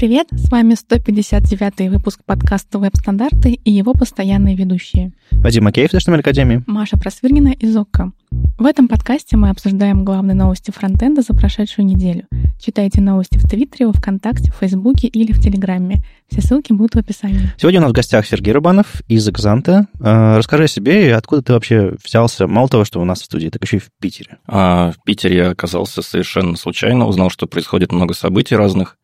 привет! С вами 159 выпуск подкаста «Веб-стандарты» и его постоянные ведущие. Вадим Макеев из HTML Академии. Маша Просвирнина из ОККО. В этом подкасте мы обсуждаем главные новости фронтенда за прошедшую неделю. Читайте новости в Твиттере, во Вконтакте, в Фейсбуке или в Телеграме. Все ссылки будут в описании. Сегодня у нас в гостях Сергей Рубанов из Экзанта. Расскажи о себе и откуда ты вообще взялся, мало того, что у нас в студии, так еще и в Питере. А, в Питере я оказался совершенно случайно, узнал, что происходит много событий разных,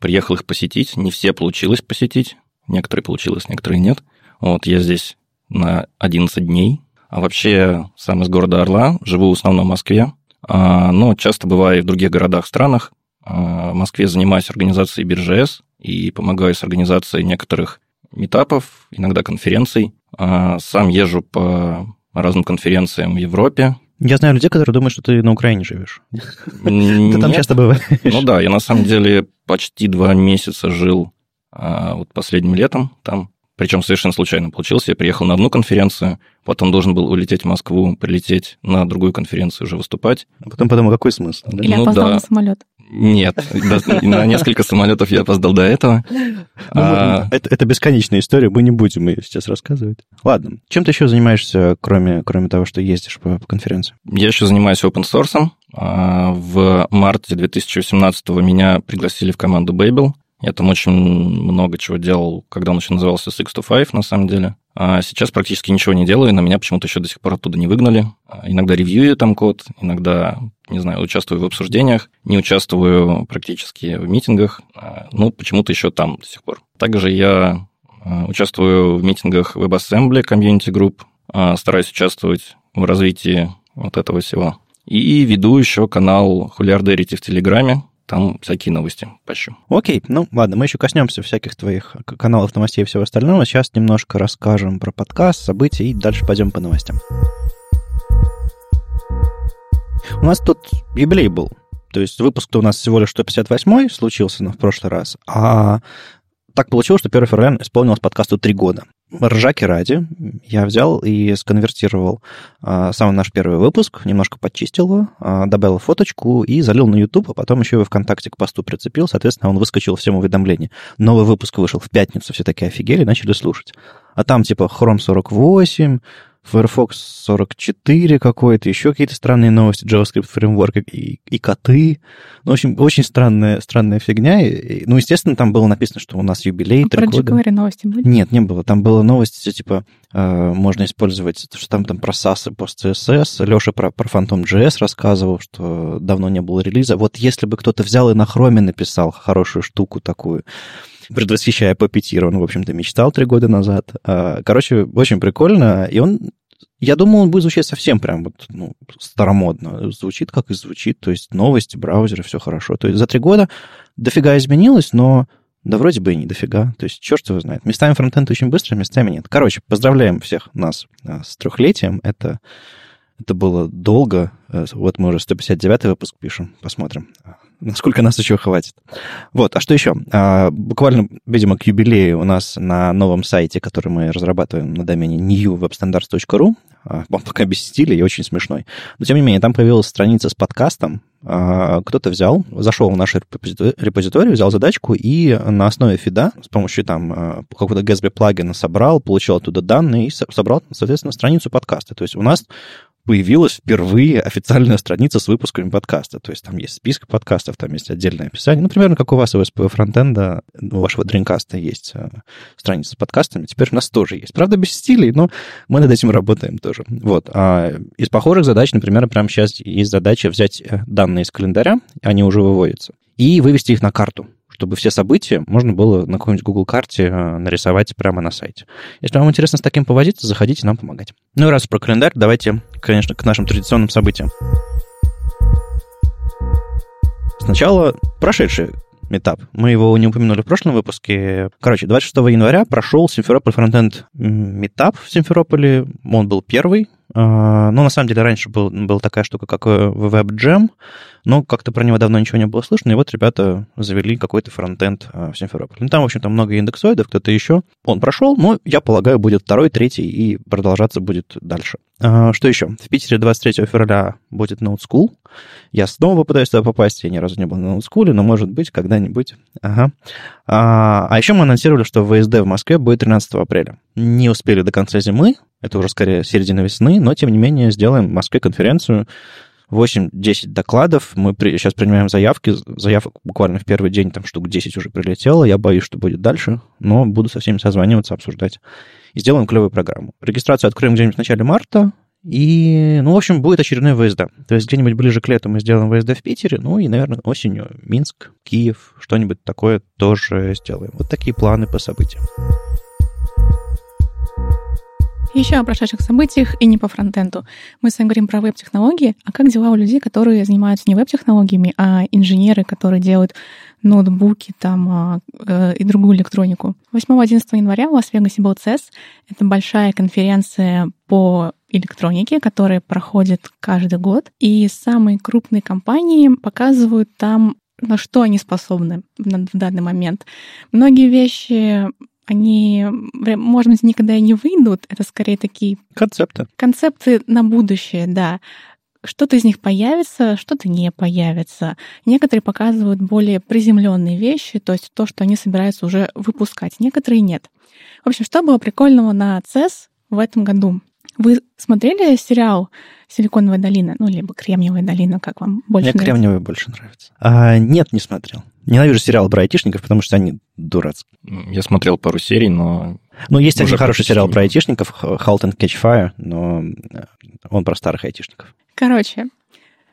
приехал их посетить, не все получилось посетить, некоторые получилось, некоторые нет. Вот я здесь на 11 дней, а вообще сам из города Орла, живу в основном в Москве, а, но часто бываю в других городах, странах. А, в Москве занимаюсь организацией BirжS и помогаю с организацией некоторых метапов, иногда конференций. А, сам езжу по разным конференциям в Европе. Я знаю людей, которые думают, что ты на Украине живешь. Ты там часто бываешь. Ну да, я на самом деле почти два месяца жил вот последним летом там. Причем совершенно случайно получилось. Я приехал на одну конференцию, потом должен был улететь в Москву, прилететь на другую конференцию, уже выступать. А потом подумал, какой смысл? Да? Или ну, опоздал да. на самолет. Нет, на несколько самолетов я опоздал до этого. Ну, а, это, бесконечная история, мы не будем ее сейчас рассказывать. Ладно, чем ты еще занимаешься, кроме, кроме того, что ездишь по, по конференции? Я еще занимаюсь open source. А, в марте 2018 меня пригласили в команду Babel. Я там очень много чего делал, когда он еще назывался Six to Five, на самом деле. А сейчас практически ничего не делаю, на меня почему-то еще до сих пор оттуда не выгнали. А иногда ревьюю там код, иногда, не знаю, участвую в обсуждениях, не участвую практически в митингах, а, ну, почему-то еще там до сих пор. Также я а, участвую в митингах WebAssembly, комьюнити групп, стараюсь участвовать в развитии вот этого всего. И веду еще канал Хулиардерити в Телеграме, там всякие новости пощу. Окей, ну ладно, мы еще коснемся всяких твоих каналов новостей и всего остального. Сейчас немножко расскажем про подкаст, события и дальше пойдем по новостям. У нас тут юбилей был. То есть выпуск-то у нас всего лишь 158 случился в прошлый раз, а так получилось, что 1 февраля исполнилось подкасту три года. Ржаки ради я взял и сконвертировал а, самый наш первый выпуск, немножко подчистил его, а, добавил фоточку и залил на YouTube, а потом еще и ВКонтакте к посту прицепил, соответственно, он выскочил всем уведомления. Новый выпуск вышел в пятницу, все такие офигели, начали слушать. А там типа Chrome 48, Firefox 44 какой-то, еще какие-то странные новости, JavaScript фреймворк и, и коты. Ну, в общем, очень странная, странная фигня. И, ну, естественно, там было написано, что у нас юбилей. А про jQuery новости были? Нет, не было. Там было новости, типа, э, можно использовать, что там, там про SAS и PostCSS. Леша про, про Phantom.js рассказывал, что давно не было релиза. Вот если бы кто-то взял и на Chrome написал хорошую штуку такую, предвосхищая Puppeteer, он, в общем-то, мечтал три года назад. А, короче, очень прикольно, и он я думал, он будет звучать совсем прям вот, ну, старомодно. Звучит, как и звучит. То есть новости, браузеры, все хорошо. То есть за три года дофига изменилось, но да вроде бы и не дофига. То есть черт его знает. Местами фронтенд очень быстро, местами нет. Короче, поздравляем всех нас а, с трехлетием. Это, это было долго. Э, вот мы уже 159 выпуск пишем. Посмотрим, насколько нас еще хватит. Вот, а что еще? А, буквально, видимо, к юбилею у нас на новом сайте, который мы разрабатываем на домене newwebstandards.ru, а, он пока без стиля и очень смешной. Но, тем не менее, там появилась страница с подкастом. А, кто-то взял, зашел в наш репозиторий, взял задачку и на основе фида с помощью там а, какого-то Gatsby плагина собрал, получил оттуда данные и собрал, соответственно, страницу подкаста. То есть у нас появилась впервые официальная страница с выпусками подкаста. То есть там есть список подкастов, там есть отдельное описание. Ну, примерно как у вас у СП фронтенда, у вашего дринкаста есть э, страница с подкастами. Теперь у нас тоже есть. Правда, без стилей, но мы над этим работаем тоже. Вот. А из похожих задач, например, прямо сейчас есть задача взять э, данные из календаря, они уже выводятся, и вывести их на карту чтобы все события можно было на какой-нибудь Google карте э, нарисовать прямо на сайте. Если вам интересно с таким повозиться, заходите нам помогать. Ну и раз про календарь, давайте, конечно, к нашим традиционным событиям. Сначала прошедший метап. Мы его не упомянули в прошлом выпуске. Короче, 26 января прошел Симферополь фронтенд метап в Симферополе. Он был первый ну, на самом деле, раньше был, была такая штука, как WebGem, но как-то про него давно ничего не было слышно, и вот ребята завели какой-то фронтенд в Симферополе. Ну, там, в общем-то, много индексоидов, кто-то еще. Он прошел, но, я полагаю, будет второй, третий, и продолжаться будет дальше. А, что еще? В Питере 23 февраля будет Node School. Я снова пытаюсь туда попасть. Я ни разу не был на Node School, но, может быть, когда-нибудь. Ага. А, а еще мы анонсировали, что ВСД в Москве будет 13 апреля. Не успели до конца зимы, это уже скорее середина весны, но, тем не менее, сделаем в Москве конференцию 8-10 докладов. Мы при, сейчас принимаем заявки. Заявок буквально в первый день там штук 10 уже прилетело. Я боюсь, что будет дальше, но буду со всеми созваниваться, обсуждать. И сделаем клевую программу. Регистрацию откроем где-нибудь в начале марта. И, ну, в общем, будет очередной ВСД. То есть где-нибудь ближе к лету мы сделаем ВСД в Питере, ну и, наверное, осенью Минск, Киев, что-нибудь такое тоже сделаем. Вот такие планы по событиям. Еще о прошедших событиях и не по фронтенду. Мы с вами говорим про веб-технологии, а как дела у людей, которые занимаются не веб-технологиями, а инженеры, которые делают ноутбуки там, а, э, и другую электронику. 8-11 января в Лас-Вегасе был CES. Это большая конференция по электронике, которая проходит каждый год. И самые крупные компании показывают там на что они способны в данный момент. Многие вещи они, может быть, никогда и не выйдут. Это скорее такие... Концепты. Концепты на будущее, да. Что-то из них появится, что-то не появится. Некоторые показывают более приземленные вещи, то есть то, что они собираются уже выпускать. Некоторые нет. В общем, что было прикольного на CES в этом году? Вы смотрели сериал «Силиконовая долина», ну, либо «Кремниевая долина», как вам больше Мне нравится? «Кремниевая» больше нравится. А, нет, не смотрел. Ненавижу сериалы про айтишников, потому что они дурацкие. Я смотрел пару серий, но... Ну, есть один хороший сериал про айтишников, «Halt and Catch Fire», но он про старых айтишников. Короче,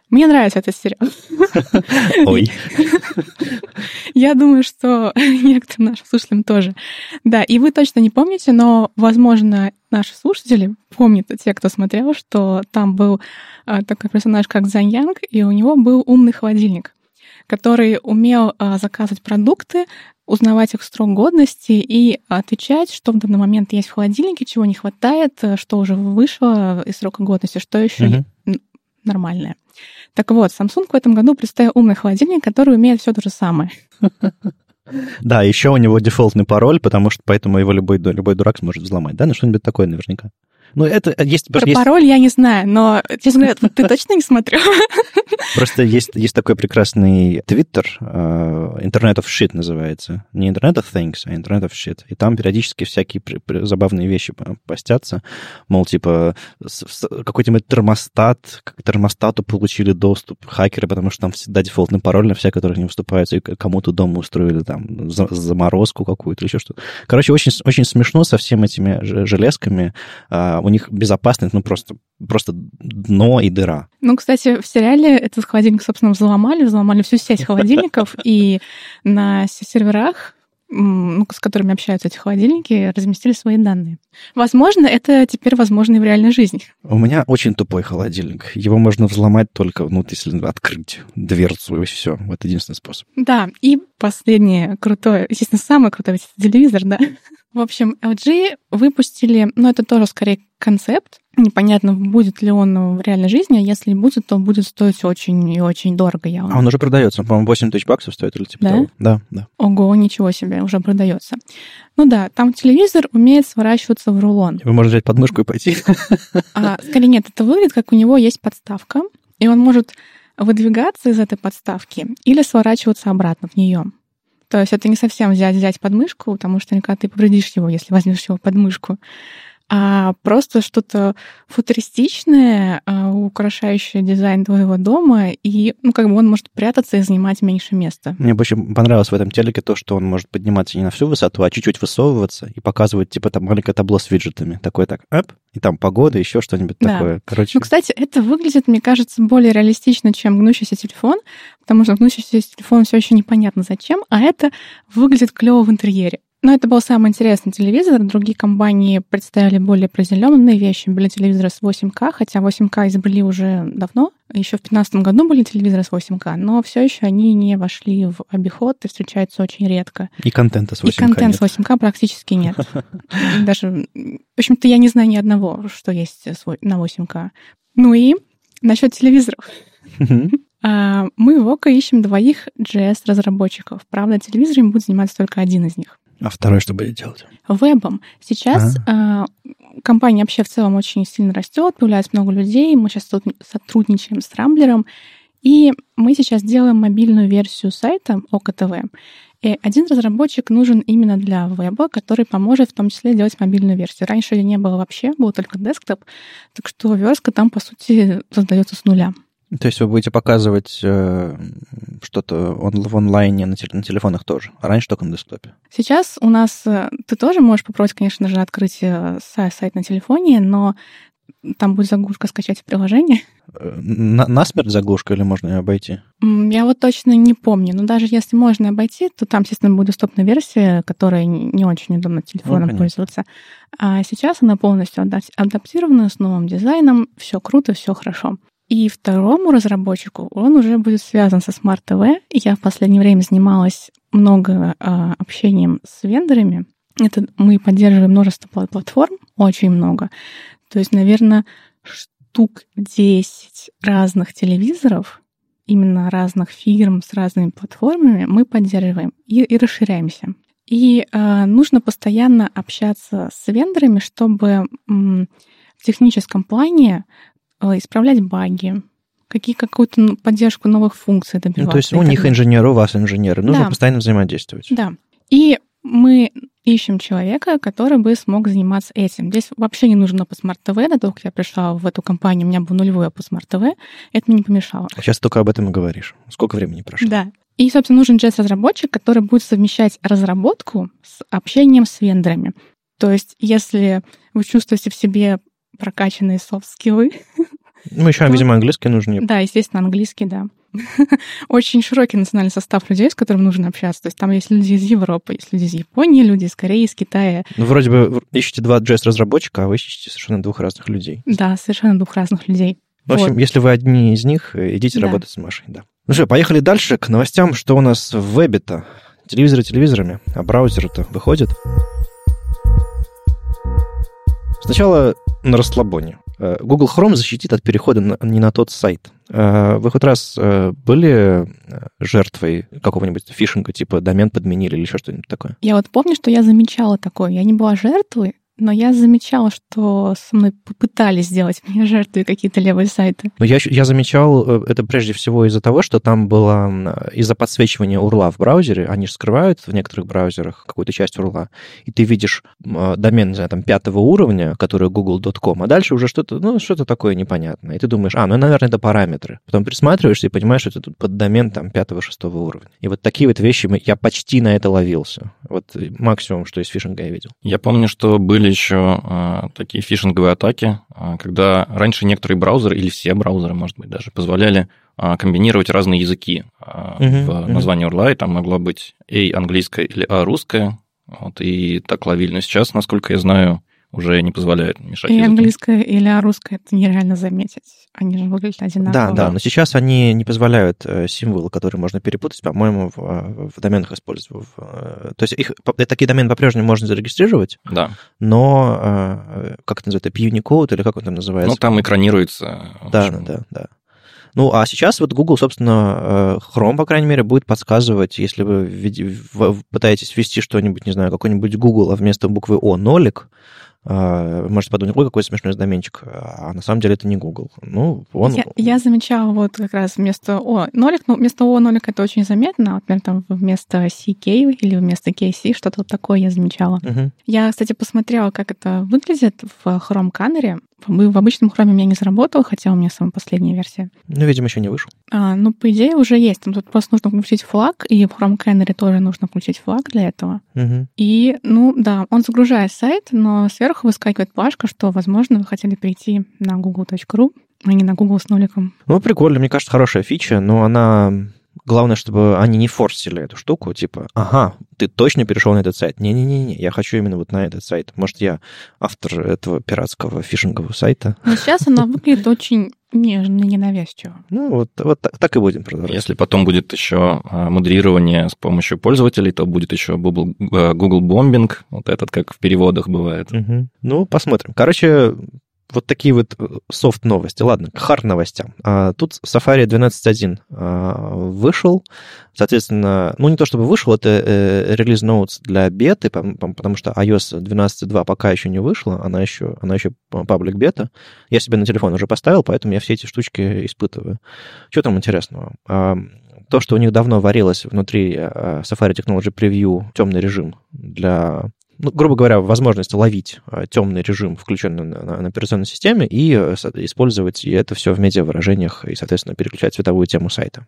мне нравится этот сериал. Ой. Я думаю, что некоторым нашим слушателям тоже. Да, и вы точно не помните, но, возможно, наши слушатели помнят, те, кто смотрел, что там был а, такой персонаж, как Зан Янг, и у него был умный холодильник, который умел а, заказывать продукты, узнавать их срок годности и отвечать, что в данный момент есть в холодильнике, чего не хватает, что уже вышло из срока годности, что еще Мгм. нормальное. Так вот, Samsung в этом году представил умный холодильник, который умеет все то же самое. Да, еще у него дефолтный пароль, потому что поэтому его любой, любой дурак сможет взломать. Да, ну что-нибудь такое наверняка. Ну, это есть, Про есть- пароль я не знаю, но, честно говоря, вот ты точно не смотрел? просто есть, есть такой прекрасный твиттер, э, Internet of Shit называется. Не Internet of Things, а Internet of Shit. И там периодически всякие при- при- забавные вещи по- постятся. Мол, типа, с- с- какой-нибудь термостат, к термостату получили доступ хакеры, потому что там всегда дефолтный пароль на все, которые не выступаются, и кому-то дома устроили там за- заморозку какую-то или еще что-то. Короче, очень, очень смешно со всеми этими ж- железками. А, у них безопасность, ну, просто, просто дно и дыра. Ну, кстати, в сериале этот холодильник, собственно, взломали, взломали всю сеть холодильников, и на серверах, ну, с которыми общаются эти холодильники, разместили свои данные. Возможно, это теперь возможно и в реальной жизни. У меня очень тупой холодильник. Его можно взломать только, ну, если открыть дверцу, и все. Вот единственный способ. Да, и последнее крутое, естественно, самое крутое, ведь это телевизор, да. В общем, LG выпустили, ну, это тоже скорее концепт. Непонятно, будет ли он в реальной жизни, а если будет, то будет стоить очень и очень дорого явно. А он уже продается. Он, по-моему, 8 тысяч баксов стоит или типа Да? того. Да, да. Ого, ничего себе, уже продается. Ну да, там телевизор умеет сворачиваться в рулон. Вы можете взять подмышку и пойти. А, скорее нет, это выглядит, как у него есть подставка, и он может выдвигаться из этой подставки или сворачиваться обратно в нее. То есть это не совсем взять, взять подмышку, потому что никогда ты повредишь его, если возьмешь его подмышку, а просто что-то футуристичное, а, украшающее дизайн твоего дома, и ну, как бы он может прятаться и занимать меньше места. Мне очень понравилось в этом телеке то, что он может подниматься не на всю высоту, а чуть-чуть высовываться и показывать, типа, там маленькое табло с виджетами. Такое так, эп, и там погода, еще что-нибудь Да. такое. Короче, Ну, кстати, это выглядит, мне кажется, более реалистично, чем гнущийся телефон, потому что гнущийся телефон все еще непонятно зачем, а это выглядит клево в интерьере. Но это был самый интересный телевизор. Другие компании представили более приземленные вещи. Были телевизоры с 8К, хотя 8К изобрели уже давно. Еще в 2015 году были телевизоры с 8К, но все еще они не вошли в обиход и встречаются очень редко. И контента с 8К И контент нет. с 8К практически нет. Даже, в общем-то, я не знаю ни одного, что есть на 8К. Ну и насчет телевизоров. А, Мы в ОКО ищем двоих JS-разработчиков. Правда, телевизорами будет заниматься только один из них. А второй что будет делать? Вебом. Сейчас а, компания вообще в целом очень сильно растет, появляется много людей. Мы сейчас тут сотрудничаем с Рамблером. И мы сейчас делаем мобильную версию сайта ОКО ТВ. И один разработчик нужен именно для веба, который поможет в том числе делать мобильную версию. Раньше ее не было вообще, был только десктоп. Так что верстка там, по сути, создается с нуля. То есть вы будете показывать э, что-то он- в онлайне на, тел- на телефонах тоже, а раньше только на десктопе. Сейчас у нас... э, Ты тоже можешь попробовать, конечно же, открыть э, са- сайт на телефоне, но там будет заглушка скачать приложение. Э, На, насмерть заглушка или можно ее обойти? Я вот точно не помню, но даже если можно обойти, то там, естественно, будет доступна версия, которая не очень удобно телефоном понятно. пользоваться. А сейчас она полностью адап- адаптирована с новым дизайном, все круто, все хорошо. И второму разработчику он уже будет связан со Smart TV. Я в последнее время занималась много а, общением с вендорами. Это мы поддерживаем множество пла- платформ, очень много. То есть, наверное, штук 10 разных телевизоров, именно разных фирм с разными платформами мы поддерживаем и, и расширяемся. И э, нужно постоянно общаться с вендорами, чтобы м, в техническом плане э, исправлять баги, какие, какую-то ну, поддержку новых функций добиваться. Ну, то есть у так них далее. инженеры, у вас инженеры. Нужно Да. постоянно взаимодействовать. Да. И мы ищем человека, который бы смог заниматься этим. Здесь вообще не нужен опыт Smart TV. До того, как я пришла в эту компанию, у меня был нулевой опыт Smart TV. Это мне не помешало. А сейчас только об этом и говоришь. Сколько времени прошло? Да. И, собственно, нужен JS-разработчик, который будет совмещать разработку с общением с вендорами. То есть, если вы чувствуете в себе прокачанные софт-скиллы, Ну, еще, Ну, видимо, английский нужен. да, естественно, английский, да. Очень широкий национальный состав людей, с которыми нужно общаться. То есть там есть люди из Европы, есть люди из Японии, люди из Кореи, из Китая. Ну, вроде бы ищете два JS-разработчика, а вы ищете совершенно двух разных людей. Да, совершенно двух разных людей. В общем, Вот. если вы одни из них, э, идите Да. работать с Машей, да. Ну что, поехали дальше к новостям, что у нас в вебе-то. Телевизоры телевизорами, а браузеры-то выходят. Сначала на расслабоне. Э, Google Chrome защитит от перехода на- не на тот сайт. Э, Вы хоть раз э, были жертвой какого-нибудь фишинга, типа домен подменили или еще что-нибудь такое? Я вот помню, что я замечала такое. Я не была жертвой, но я замечала, что со мной попытались сделать меня жертвой какие-то левые сайты. Но я, я замечал э, это прежде всего из-за того, что там было из-за подсвечивания урла в браузере, они же скрывают в некоторых браузерах какую-то часть урла, и ты видишь э, домен, не знаю, там, пятого уровня, который google.com, а дальше уже что-то, ну, что-то такое непонятное. И ты думаешь, а, ну, наверное, это параметры. Потом присматриваешься и понимаешь, что это тут под домен там пятого-шестого уровня. И вот такие вот вещи мы- я почти на это ловился. Вот э, максимум, что из фишинга я видел. Я помню, что были еще а, такие фишинговые атаки, а, когда раньше некоторые браузеры, или все браузеры, может быть, даже, позволяли а, комбинировать разные языки а, Мгм, в мгм. названии и там могла быть A английская или A русская. Вот, и так ловили. Но сейчас, насколько я знаю, уже не позволяет мешать И английское или русское это нереально заметить. Они же выглядят одинаково. Да, да, но сейчас они не позволяют э, символы, которые можно перепутать, по-моему, в, э, в доменах использовать. в, э, То есть их, такие домены по-прежнему можно зарегистрировать, Да. но, как это называется, Unicode или как он там называется? Ну, там экранируется. Да, общем, да, да. Ну, а сейчас вот Google, собственно, Chrome, по крайней мере, будет подсказывать, если вы пытаетесь ввести что-нибудь, не знаю, какой-нибудь Google, а вместо буквы О нолик, можете подумать, ой, какой смешной доменчик, а на самом деле это не Google. Ну, он... Я, я замечала вот как раз вместо О нолик, ну, вместо О нолик это очень заметно, например, там вместо CK или вместо KC, что-то вот такое я замечала. Мгм. Я, кстати, посмотрела, как это выглядит в Chrome Canary. В, обычном Chrome у меня не заработал, хотя у меня самая последняя версия. Ну, видимо, еще не вышел. А, ну, по идее, уже есть. Там тут просто нужно включить флаг, и в Chrome Canary тоже нужно включить флаг для этого. Мгм. И, ну, да, он загружает сайт, но сверху выскакивает плашка, что, возможно, вы хотели перейти на google.ru, а не на Google с ноликом. Ну, прикольно, мне кажется, хорошая фича, но она главное, чтобы они не форсили эту штуку, типа, ага, ты точно перешел на этот сайт. Не-не-не, я хочу именно вот на этот сайт. Может, я автор этого пиратского фишингового сайта. Но сейчас она выглядит очень нежно, ненавязчиво. Ну, вот, вот так, так и будем продолжать. Если потом будет еще а, модерирование с помощью пользователей, то будет еще Google, а, Google Bombing, вот этот, как в переводах бывает. Угу. Ну, посмотрим. Короче, вот такие вот э, софт-новости. Ладно, к хард-новостям. А, тут Safari 12.1 а, вышел. Соответственно, ну не то чтобы вышел, это э, релиз ноутс для беты, потому что iOS 12.2 пока еще не вышла, она еще, она еще паблик бета. Я себе на телефон уже поставил, поэтому я все эти штучки испытываю. Что там интересного? А, то, что у них давно варилось внутри Safari Technology Preview темный режим для ну, грубо говоря, возможность ловить э, темный режим, включенный на, на, на операционной системе, и э, использовать это все в медиавыражениях, и, соответственно, переключать цветовую тему сайта.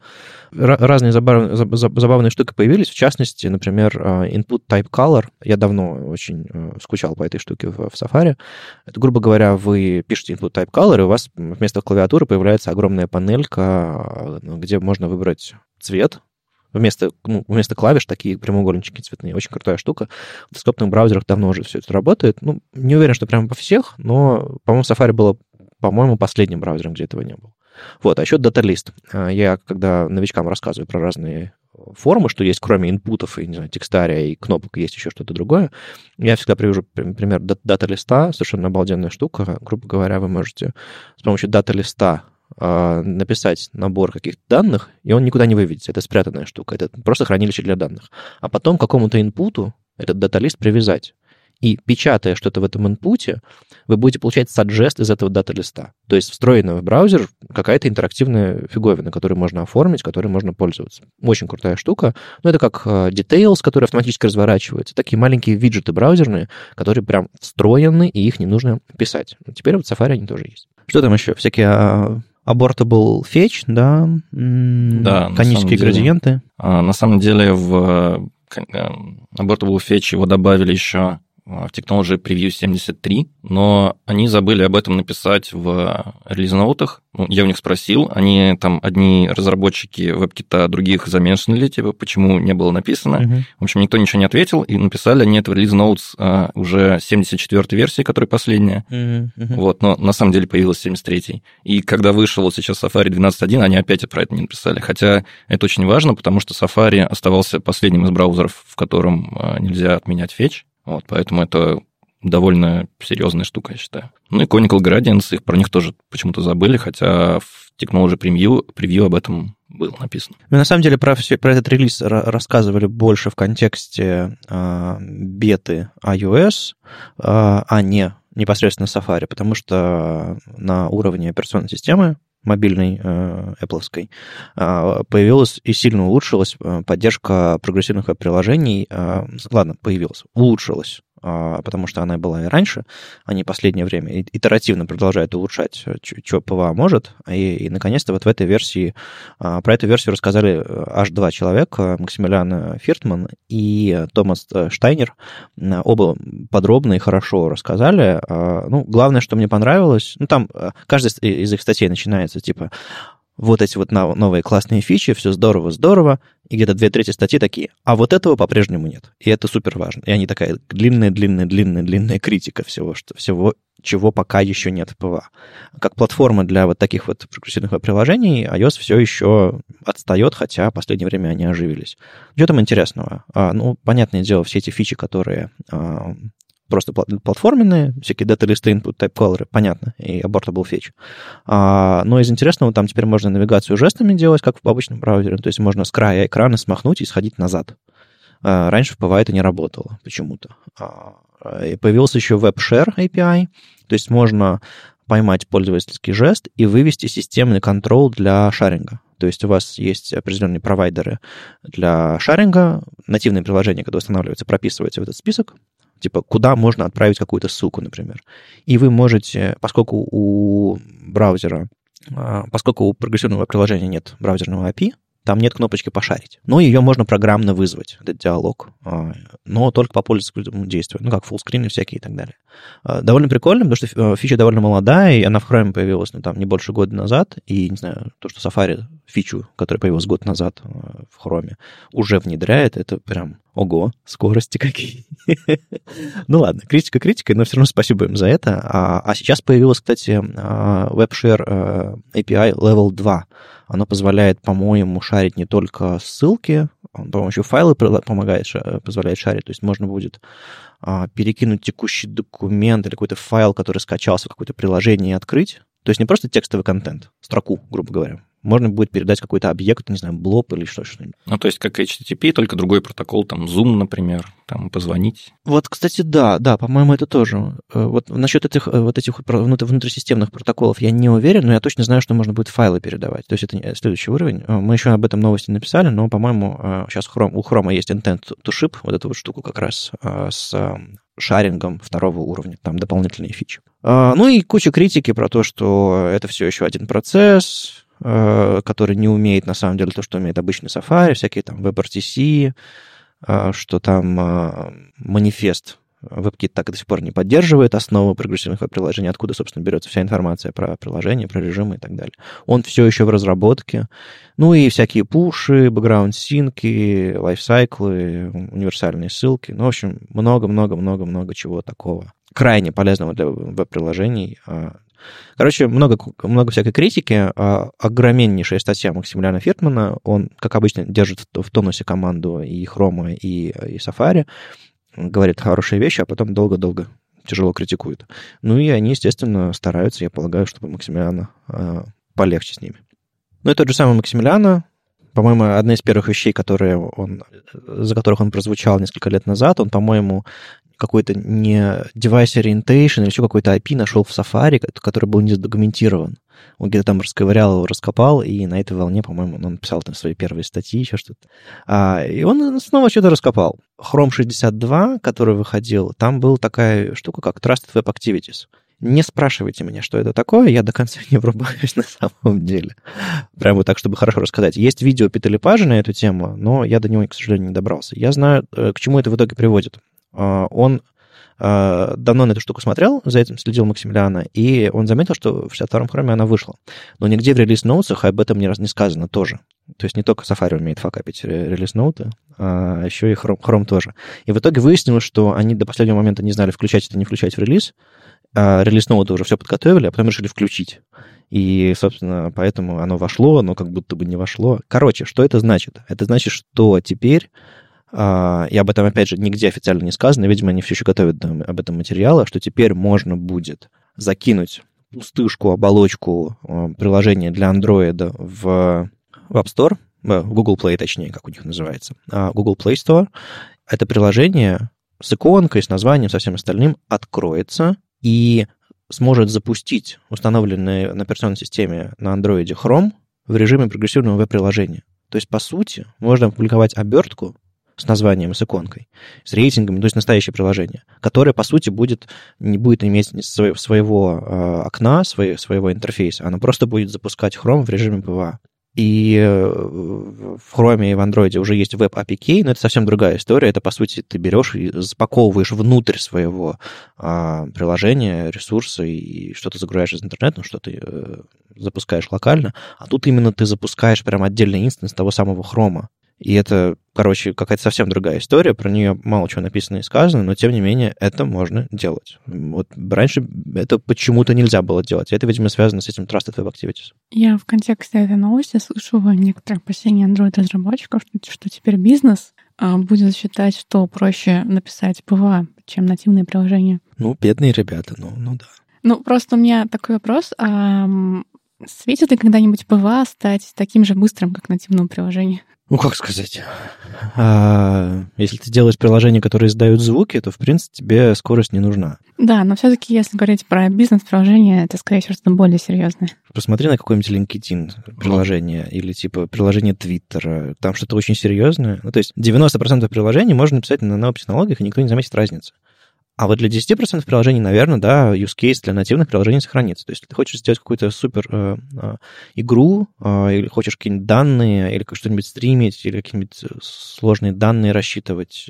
разные забавные, забавные штуки появились, в частности, например, э, input type color. Я давно очень скучал по этой штуке в, в Safari. Это, грубо говоря, вы пишете input type color, и у вас вместо клавиатуры появляется огромная панелька, где можно выбрать цвет, вместо, ну, вместо клавиш такие прямоугольнички цветные. Очень крутая штука. В десктопных браузерах давно уже все это работает. Ну, не уверен, что прямо по всех, но, по-моему, Safari было, по-моему, последним браузером, где этого не было. Вот, а еще дата-лист. Я, когда новичкам рассказываю про разные формы, что есть кроме инпутов и, не знаю, текстария и кнопок, есть еще что-то другое, я всегда привожу пример дата-листа, совершенно обалденная штука. Грубо говоря, вы можете с помощью дата-листа написать набор каких-то данных, и он никуда не выведется. Это спрятанная штука, это просто хранилище для данных. А потом к какому-то инпуту этот даталист привязать. И печатая что-то в этом инпуте, вы будете получать саджест из этого дата-листа. То есть встроенная в браузер какая-то интерактивная фиговина, которую можно оформить, которой можно пользоваться. Очень крутая штука. Но это как а, Details, который автоматически разворачивается. Такие маленькие виджеты браузерные, которые прям встроены, и их не нужно писать. Теперь вот в Safari они тоже есть. Что там еще? Всякие а, Abortable fetch, да, да конические градиенты. А, на самом деле в э, Abortable fetch его добавили еще в Technology Preview 73, но они забыли об этом написать в релиз-ноутах. Ну, я у них спросил, они там одни разработчики WebKit, других замешаны типа, почему не было написано. Uh-huh. В общем, никто ничего не ответил, и написали они это в релиз-ноутс а, уже 74 версии, которая последняя. Uh-huh. Uh-huh. Вот, но на самом деле появилась 73 И когда вышел вот сейчас Safari 12.1, они опять про это не написали. Хотя это очень важно, потому что Safari оставался последним из браузеров, в котором а, нельзя отменять фетч. Вот, поэтому это довольно серьезная штука, я считаю. Ну и Conical Gradients, их про них тоже почему-то забыли, хотя в Technology Preview, preview об этом было написано. Мы на самом деле про, все, про этот релиз рассказывали больше в контексте э, беты iOS, э, а не непосредственно Safari, потому что на уровне операционной системы мобильной Apple, э, появилась и сильно улучшилась э, поддержка прогрессивных приложений. Э, ладно, появилась, улучшилась а, потому что она была и раньше, они последнее время итеративно продолжают улучшать, э, что PWA может, и, и наконец-то вот в этой версии, а, про эту версию рассказали э, аж два человека, Максимилиан Фиртман и Томас э, Штайнер, оба подробно и хорошо рассказали. А, ну, главное, что мне понравилось, ну, там каждая из их статей начинается, типа, вот эти вот новые классные фичи, все здорово, здорово, и где-то две трети статьи такие, а вот этого по-прежнему нет. И это супер важно. И они такая длинная, длинная, длинная, длинная критика всего, что всего, чего пока еще нет в PWA. Как платформа для вот таких вот прогрессивных приложений, iOS все еще отстает, хотя в последнее время они оживились. Что там интересного? А, ну, понятное дело, все эти фичи, которые а, просто платформенные, всякие дата-листы, input type color, понятно, и abortable fetch. А, но из интересного там теперь можно навигацию жестами делать, как в обычном браузере, то есть можно с края экрана смахнуть и сходить назад. А, раньше в PWA это не работало почему-то. А, и появился еще WebShare API, то есть можно поймать пользовательский жест и вывести системный контроль для шаринга. То есть у вас есть определенные провайдеры для шаринга, нативные приложения, когда устанавливаются, прописываются в этот список, типа куда можно отправить какую-то ссылку, например. И вы можете, поскольку у браузера, а, поскольку у прогрессивного приложения нет браузерного API, там нет кнопочки «пошарить». Но ее можно программно вызвать, этот диалог, а, но только по пользовательскому действию, ну, как фуллскрины всякие и так далее. А, довольно прикольно, потому что фича довольно молодая, и она в Chrome появилась, ну, там, не больше года назад, и, не знаю, то, что Safari фичу, которая появилась год назад в Chrome, уже внедряет, это прям ого, скорости какие. ну ладно, критика критикой, но все равно спасибо им за это. А, а сейчас появилась, кстати, WebShare API Level 2. Оно позволяет, по-моему, шарить не только ссылки, он, по-моему, еще файлы помогает, позволяет шарить. То есть можно будет а, перекинуть текущий документ или какой-то файл, который скачался в какое-то приложение и открыть. То есть не просто текстовый контент, строку, грубо говоря, можно будет передать какой-то объект, не знаю, блоб или что-нибудь. Ну, то есть как HTTP, только другой протокол, там, Zoom, например, там, позвонить. Вот, кстати, да, да, по-моему, это тоже. Э, вот насчет этих, э, вот этих внутрисистемных протоколов я не уверен, но я точно знаю, что можно будет файлы передавать. То есть это следующий уровень. Э, мы еще об этом новости написали, но, по-моему, сейчас Chrome, у Chrome есть intent to ship, вот эту вот штуку как раз с шарингом второго уровня, там дополнительные фичи. Ну и куча критики про то, что это все еще один процесс, Э, который не умеет на самом деле то, что умеет обычный Safari, всякие там WebRTC, э, что там э, манифест WebKit так и до сих пор не поддерживает основу прогрессивных веб-приложений, откуда, собственно, берется вся информация про приложение, про режимы и так далее. Он все еще в разработке. Ну и всякие пуши, бэкграунд-синки, лайфсайклы, универсальные ссылки. Ну, в общем, много-много-много-много чего такого крайне полезного для веб-приложений. Короче, много, много всякой критики. А огроменнейшая статья Максимилиана Фиртмана. Он, как обычно, держит в тонусе команду и Хрома, и, и Safari. Говорит хорошие вещи, а потом долго-долго тяжело критикует. Ну и они, естественно, стараются, я полагаю, чтобы Максимилиана э, полегче с ними. Ну и тот же самый Максимилиана, по-моему, одна из первых вещей, которые он, за которых он прозвучал несколько лет назад, он, по-моему, какой-то не device orientation или еще какой-то IP нашел в Safari, который был не задокументирован. Он где-то там расковырял его, раскопал, и на этой волне, по-моему, он написал там свои первые статьи, еще что-то. А, и он снова что-то раскопал. Chrome 62, который выходил, там была такая штука, как Trusted Web Activities. Не спрашивайте меня, что это такое, я до конца не врубаюсь на самом деле. Прямо вот так, чтобы хорошо рассказать. Есть видео Пита Лепажа на эту тему, но я до него, к сожалению, не добрался. Я знаю, э, к чему это в итоге приводит. А, он а, давно на эту штуку смотрел, за этим следил Максимилиана, и он заметил, что в 62-м хроме она вышла. Но нигде в релиз-ноутсах об этом не, раз, не сказано тоже. То есть не только Safari умеет факапить релиз-ноуты, а еще и Chrome, Chrome тоже. И в итоге выяснилось, что они до последнего момента не знали, включать это, не включать в релиз, а релиз-ноуты уже все подготовили, а потом решили включить. И, собственно, поэтому оно вошло, оно как будто бы не вошло. Короче, что это значит? Это значит, что теперь и об этом, опять же, нигде официально не сказано, видимо, они все еще готовят об этом материала, что теперь можно будет закинуть пустышку, оболочку а, приложения для Android в, в App Store, в Google Play, точнее, как у них называется, а, Google Play Store. Это приложение с иконкой, с названием, со всем остальным откроется и сможет запустить установленное на операционной системе на Android Chrome в режиме прогрессивного веб-приложения. То есть, по сути, можно опубликовать обертку с названием, с иконкой, с рейтингом, то есть настоящее приложение, которое, по сути, будет, не будет иметь своего э, окна, своего, интерфейса, оно просто будет запускать Chrome в режиме PWA. И э, в Chrome и в Android уже есть веб APK, но это совсем другая история. Это, по сути, ты берешь и запаковываешь внутрь своего а, приложения ресурсы и что-то загружаешь из интернета, ну, что ты э, запускаешь локально. А тут именно ты запускаешь прям отдельный инстанс того самого Chrome. И это, короче, какая-то совсем другая история, про нее мало чего написано и сказано, но тем не менее это можно делать. Вот раньше это почему-то нельзя было делать. Это, видимо, связано с этим Trusted Web Activities. Я в контексте этой новости слышала некоторые опасения Android-разработчиков, что, что теперь бизнес а, будет считать, что проще написать PWA, чем нативные приложения. Ну, бедные ребята, ну, ну да. Ну, просто у меня такой вопрос. А светит ли когда-нибудь PWA стать таким же быстрым, как нативное приложение? Ну, как сказать, а, если ты делаешь приложения, которые издают звуки, то, в принципе, тебе скорость не нужна. Да, но все-таки, если говорить про бизнес-приложение, это, скорее всего, что-то более серьезное. Посмотри на какой-нибудь LinkedIn приложение mm. или, типа, приложение Твиттера. Там что-то очень серьезное. Ну, то есть 90% приложений можно написать на новых технологиях, и никто не заметит разницы. А вот для 10% приложений, наверное, да, use case для нативных приложений сохранится. То есть, если ты хочешь сделать какую-то супер э, э, игру, э, или хочешь какие-нибудь данные, или что-нибудь стримить, или какие-нибудь сложные данные рассчитывать,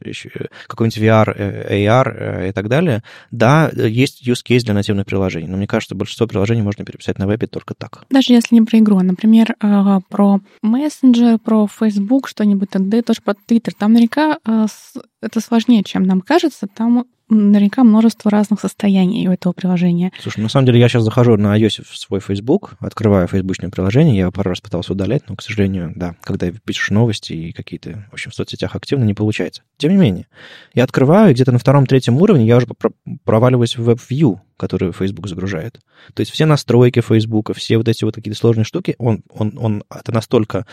какой-нибудь VR, э, AR э, и так далее, да, есть use case для нативных приложений. Но мне кажется, большинство приложений можно переписать на вебе только так. Даже если не про игру, а, например, э, про мессенджер, про Facebook, что-нибудь, да, тоже про Twitter. Там наверняка э, это сложнее, чем нам кажется. Там наверняка множество разных состояний у этого приложения. Слушай, на самом деле я сейчас захожу на iOS в свой Facebook, открываю фейсбучное приложение, я пару раз пытался удалять, но, к сожалению, да, когда пишешь новости и какие-то, в общем, в соцсетях активно, не получается. Тем не менее, я открываю, где-то на втором-третьем уровне я уже проваливаюсь в WebView, который Facebook загружает. То есть все настройки Facebook, все вот эти вот какие-то сложные штуки, он, он, он это настолько,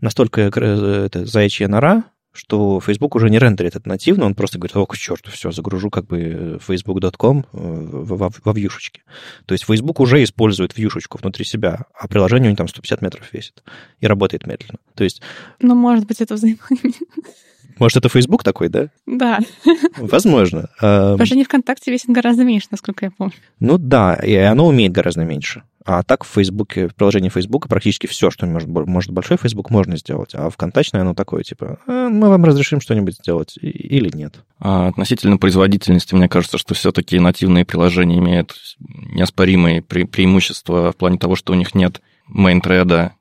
настолько э, это заячья нора, что Facebook уже не рендерит это нативно, он просто говорит, о, к черту, все, загружу как бы facebook.com э, во, во вьюшечке. То есть Facebook уже использует вьюшечку внутри себя, а приложение у него там 150 метров весит и работает медленно. То есть... Ну, может быть, это взаимоименно. Может, это Facebook такой, да? Да. Возможно. Приложение ВКонтакте весит гораздо меньше, насколько я помню. Ну да, и оно умеет гораздо меньше. А так в Фейсбуке, в приложении Фейсбука практически все, что может, может большой Фейсбук, можно сделать. А ВКонтачное оно такое, типа, «А, мы вам разрешим что-нибудь сделать или нет. А относительно производительности, мне кажется, что все-таки нативные приложения имеют неоспоримые пре- преимущества в плане того, что у них нет main thread а,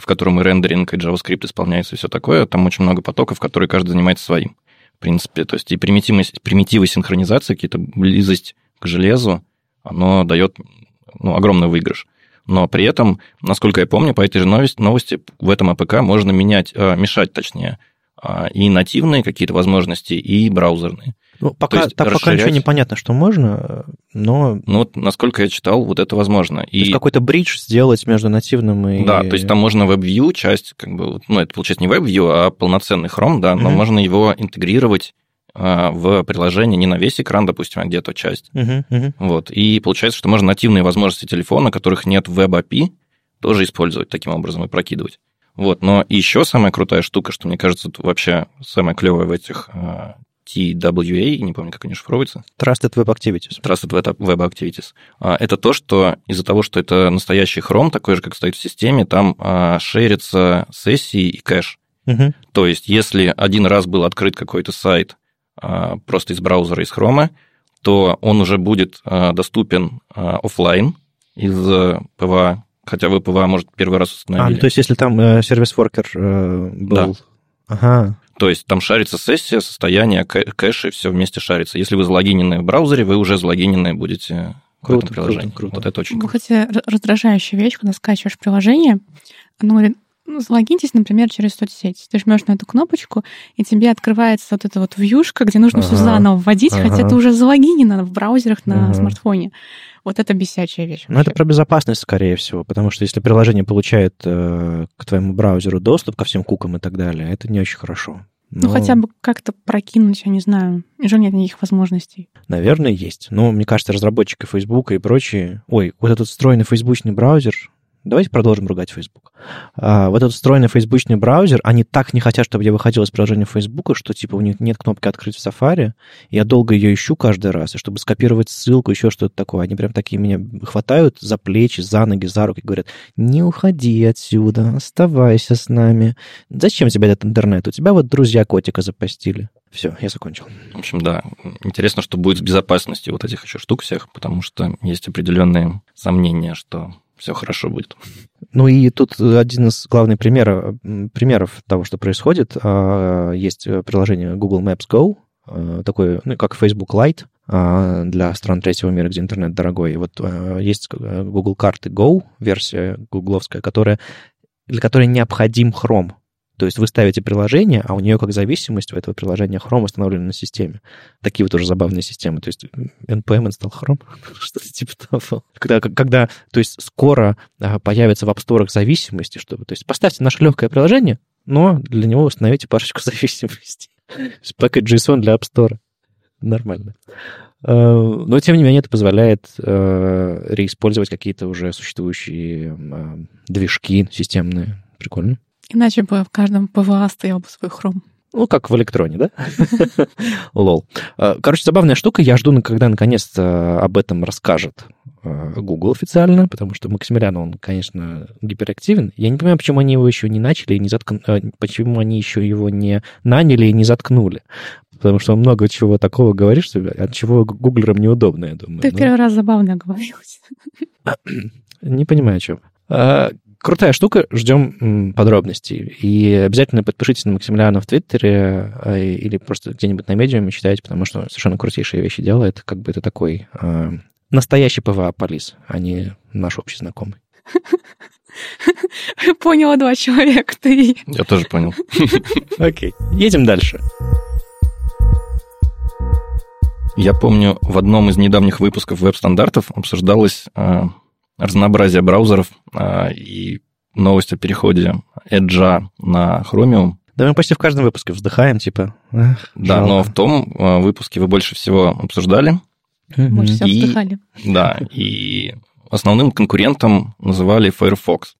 в котором и рендеринг, и JavaScript исполняется, и все такое. Там очень много потоков, которые каждый занимается своим. В принципе, то есть и примитивность, примитивы синхронизации, какие-то близость к железу, оно дает ну, огромный выигрыш. Но при этом, насколько я помню, по этой же новости, в этом APK можно менять, э, мешать, точнее, а, и нативные какие-то возможности, и браузерные. Ну, пока, есть, так, пока ничего не понятно, что можно, но... Ну, вот, насколько я читал, вот это возможно. И... есть какой-то бридж сделать между нативным и... Да, то есть там можно WebView часть, как бы, ну, это получается не WebView, а полноценный Chrome, да, но mm-hmm. можно его интегрировать а, в приложение не на весь экран, допустим, а где-то часть. Uh-huh, uh-huh. Вот. И получается, что можно нативные возможности телефона, которых нет в WebAPI, тоже использовать таким образом и прокидывать. Вот. Но еще самая крутая штука, что мне кажется, вообще самое клевое в этих uh, TWA, не помню, как они шифруются. Trusted Web Activities. Trusted Web Activities. Это то, что из-за того, что это настоящий Chrome, такой же, как стоит в системе, там шерится сессии и кэш. Угу. То есть, если один раз был открыт какой-то сайт, а, просто из браузера, из Chrome, то он уже будет а, доступен а, офлайн из PWA, хотя вы PWA, может, первый раз установили. А, ну, то есть если там э, service worker э, был... Да. Ага. То есть там шарится сессия, состояние, кэши, все вместе шарится. Если вы залогинены в браузере, вы уже залогинены будете круто, в этом приложении. Круто, круто. Вот это очень ну, круто. Хотя раздражающая вещь, когда скачиваешь приложение, оно говорит, ну, залогиньтесь, например, через соцсеть. Ты жмешь на эту кнопочку, и тебе открывается вот эта вот вьюшка, где нужно ага. все заново вводить, ага. хотя ты уже залогинено в браузерах на ага. смартфоне. Вот это бесячая вещь. Ну, это про безопасность, скорее всего, потому что если приложение получает э, к твоему браузеру доступ ко всем кукам и так далее, это не очень хорошо. Но... Ну, хотя бы как-то прокинуть, я не знаю. Уже нет никаких возможностей. Наверное, есть. Но мне кажется, разработчики Facebook и прочие... Ой, вот этот встроенный фейсбучный браузер, Давайте продолжим ругать Facebook. А, вот этот встроенный фейсбучный браузер, они так не хотят, чтобы я выходил из приложения Facebook, что типа у них нет кнопки «Открыть в Safari», я долго ее ищу каждый раз, и чтобы скопировать ссылку, еще что-то такое, они прям такие меня хватают за плечи, за ноги, за руки, говорят, не уходи отсюда, оставайся с нами. Зачем тебе этот интернет? У тебя вот друзья котика запостили. Все, я закончил. В общем, да, интересно, что будет с безопасностью вот этих еще штук всех, потому что есть определенные сомнения, что все хорошо будет. Ну и тут один из главных примеров, примеров того, что происходит. А, есть приложение Google Maps Go, а, такое, ну, как Facebook Lite а, для стран третьего мира, где интернет дорогой. И вот есть Google карты Go, версия гугловская, которая, для которой необходим Chrome. То есть вы ставите приложение, а у нее как зависимость у этого приложения Chrome установлена на системе. Такие вот уже забавные системы. То есть NPM install Chrome, что-то типа того. Когда, когда, то есть скоро а, появится в App Store зависимости, чтобы, то есть поставьте наше легкое приложение, но для него установите парочку зависимостей. Package JSON для App Store. Нормально. А, но, тем не менее, это позволяет э, реиспользовать какие-то уже существующие движки системные. Прикольно. Иначе бы в каждом PWA стоял бы свой Chrome. Ну, как в электроне, да? Лол. А, короче, забавная штука. Я жду, когда наконец-то об этом расскажет а, Google официально, потому что Максимилиан, он, конечно, гиперактивен. Я не понимаю, почему они его еще не начали и не заткнули, почему они еще его не наняли и не заткнули. Потому что он много чего такого говорит, что от чего гуглерам неудобно, я думаю. Ты Но... первый раз забавно говорил. Не понимаю, о чем. Крутая штука, ждем подробностей. И обязательно подпишитесь на Максимилиана в Твиттере а, или просто где-нибудь на медиуме читайте, потому что совершенно крутейшие вещи делает. Как бы это такой э, настоящий PWA-police, а не наш общий знакомый. Поняла два человека, ты. Я тоже понял. Окей, едем дальше. Я помню, в одном из недавних выпусков веб-стандартов обсуждалось а, разнообразие браузеров а, и новость о переходе Edge на Chromium. Да мы почти в каждом выпуске вздыхаем, типа. Эх, да, жалко. но в том а, выпуске вы больше всего обсуждали. Больше всего вздыхали. Да, и основным конкурентом называли Firefox.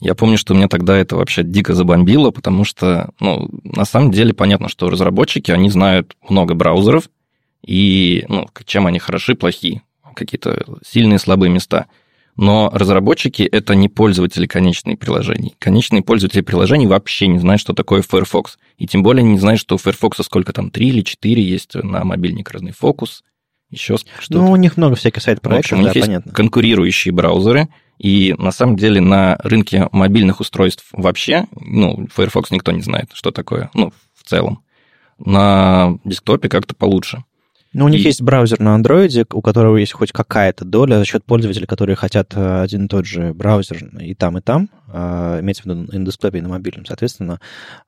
Я помню, что меня тогда это вообще дико забомбило, потому что, ну, на самом деле понятно, что разработчики, они знают много браузеров, и, ну, чем они хороши, плохи, какие-то сильные, слабые места – но разработчики — это не пользователи конечных приложений. Конечные пользователи приложений вообще не знают, что такое Firefox. И тем более не знают, что у Firefox сколько там, три или четыре есть на мобильник разный фокус, еще что-то. Ну, у них много всяких сайт-проектов, общем, у них да, есть понятно. конкурирующие браузеры, и на самом деле на рынке мобильных устройств вообще, ну, Firefox никто не знает, что такое, ну, в целом. На десктопе как-то получше. Ну, у них и... есть браузер на андроиде, у которого есть хоть какая-то доля за счет пользователей, которые хотят э, один и тот же браузер и там, и там, э, имеется в виду на десктопе и на мобильном, соответственно.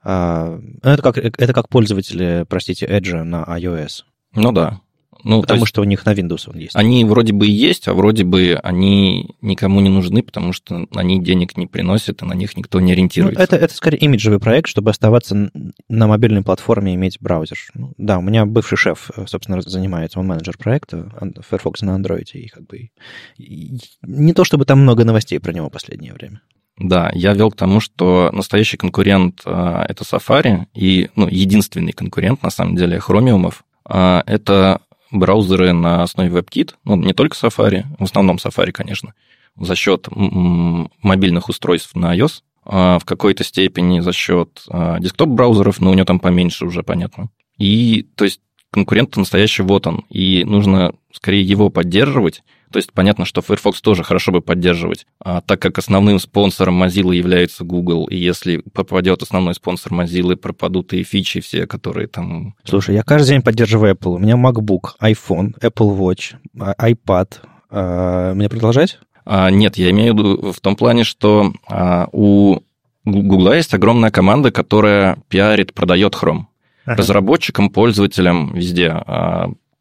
Э, это как, это как пользователи, простите, Edge на iOS. Ну да. Ну, потому что у них на Windows он есть. Они вроде бы и есть, а вроде бы они никому не нужны, потому что они денег не приносят, и на них никто не ориентируется. Ну, это, это скорее имиджевый проект, чтобы оставаться на мобильной платформе и иметь браузер. Ну, да, у меня бывший шеф, собственно, занимается, он менеджер проекта Firefox на Android, и как бы не то чтобы там много новостей про него в последнее время. Да, я вел к тому, что настоящий конкурент а, это Safari, и ну, единственный конкурент, на самом деле, хромиумов, а, это браузеры на основе WebKit, ну, не только Safari, в основном Safari, конечно, за счет мобильных устройств на iOS, а в какой-то степени за счет а, десктоп-браузеров, но у него там поменьше уже, понятно. И, то есть, конкурент настоящий вот он, и нужно скорее его поддерживать, то есть понятно, что Firefox тоже хорошо бы поддерживать, а, так как основным спонсором Mozilla является Google, и если попадет основной спонсор Mozilla, пропадут и фичи все, которые там... Слушай, я каждый день поддерживаю Apple. У меня MacBook, iPhone, Apple Watch, а, iPad. А, мне продолжать? А, нет, я имею в виду в том плане, что а, у Google есть огромная команда, которая пиарит, продает Chrome. Ага. Разработчикам, пользователям везде.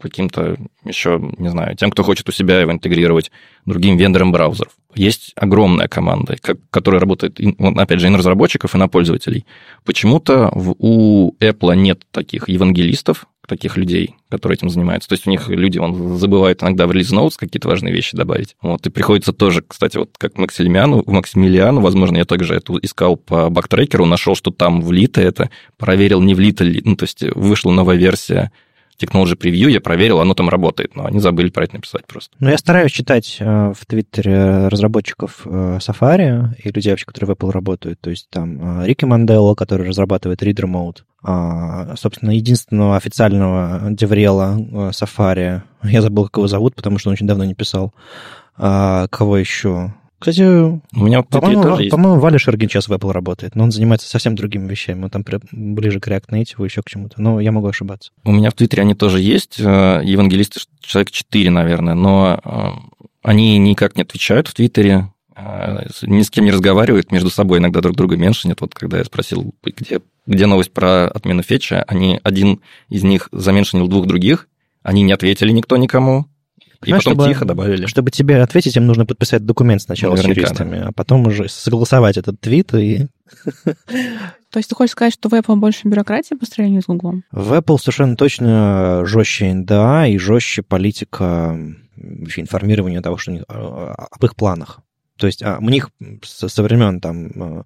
Каким-то еще, не знаю, тем, кто хочет у себя его интегрировать, другим вендорам браузеров. Есть огромная команда, которая работает, опять же, и на разработчиков, и на пользователей. Почему-то у Apple нет таких евангелистов, таких людей, которые этим занимаются. То есть у них люди, он забывает иногда в релиз ноутс какие-то важные вещи добавить. Вот, и приходится тоже, кстати, вот как Максимилиану, Максимилиану, возможно, я также это искал по бактрекеру, нашел, что там влито это, проверил, не влито ли, ну, то есть вышла новая версия Technology Preview, я проверил, оно там работает, но они забыли про это написать просто. Ну, я стараюсь читать э, в Твиттере разработчиков э, Safari и людей вообще, которые в Apple работают. То есть там э, Рики Манделло, который разрабатывает Reader Mode, а, собственно, единственного официального деврела Safari. Я забыл, как его зовут, потому что он очень давно не писал. А, кого еще? Кстати, у меня по-моему, тоже есть. по-моему, Валя Шергин сейчас в Apple работает, но он занимается совсем другими вещами. Он там ближе к React Native, еще к чему-то. Но я могу ошибаться. У меня в Твиттере они тоже есть, э, евангелисты человек 4, наверное, но э, они никак не отвечают в Твиттере, э, ни с кем не разговаривают, между собой иногда друг друга меньшинят. Вот когда я спросил, где, где новость про отмену фетча, они, один из них заменшинил двух других, они не ответили никто никому, и потом чтобы, тихо добавили. Чтобы тебе ответить, им нужно подписать документ сначала Наверняка, с юристами, да. а потом уже согласовать этот твит и... То есть ты хочешь сказать, что в Apple больше бюрократии по сравнению с Google? В Apple совершенно точно жестче НДА и жестче политика информирования того, что об их планах. То есть а, у них со, со времен там э,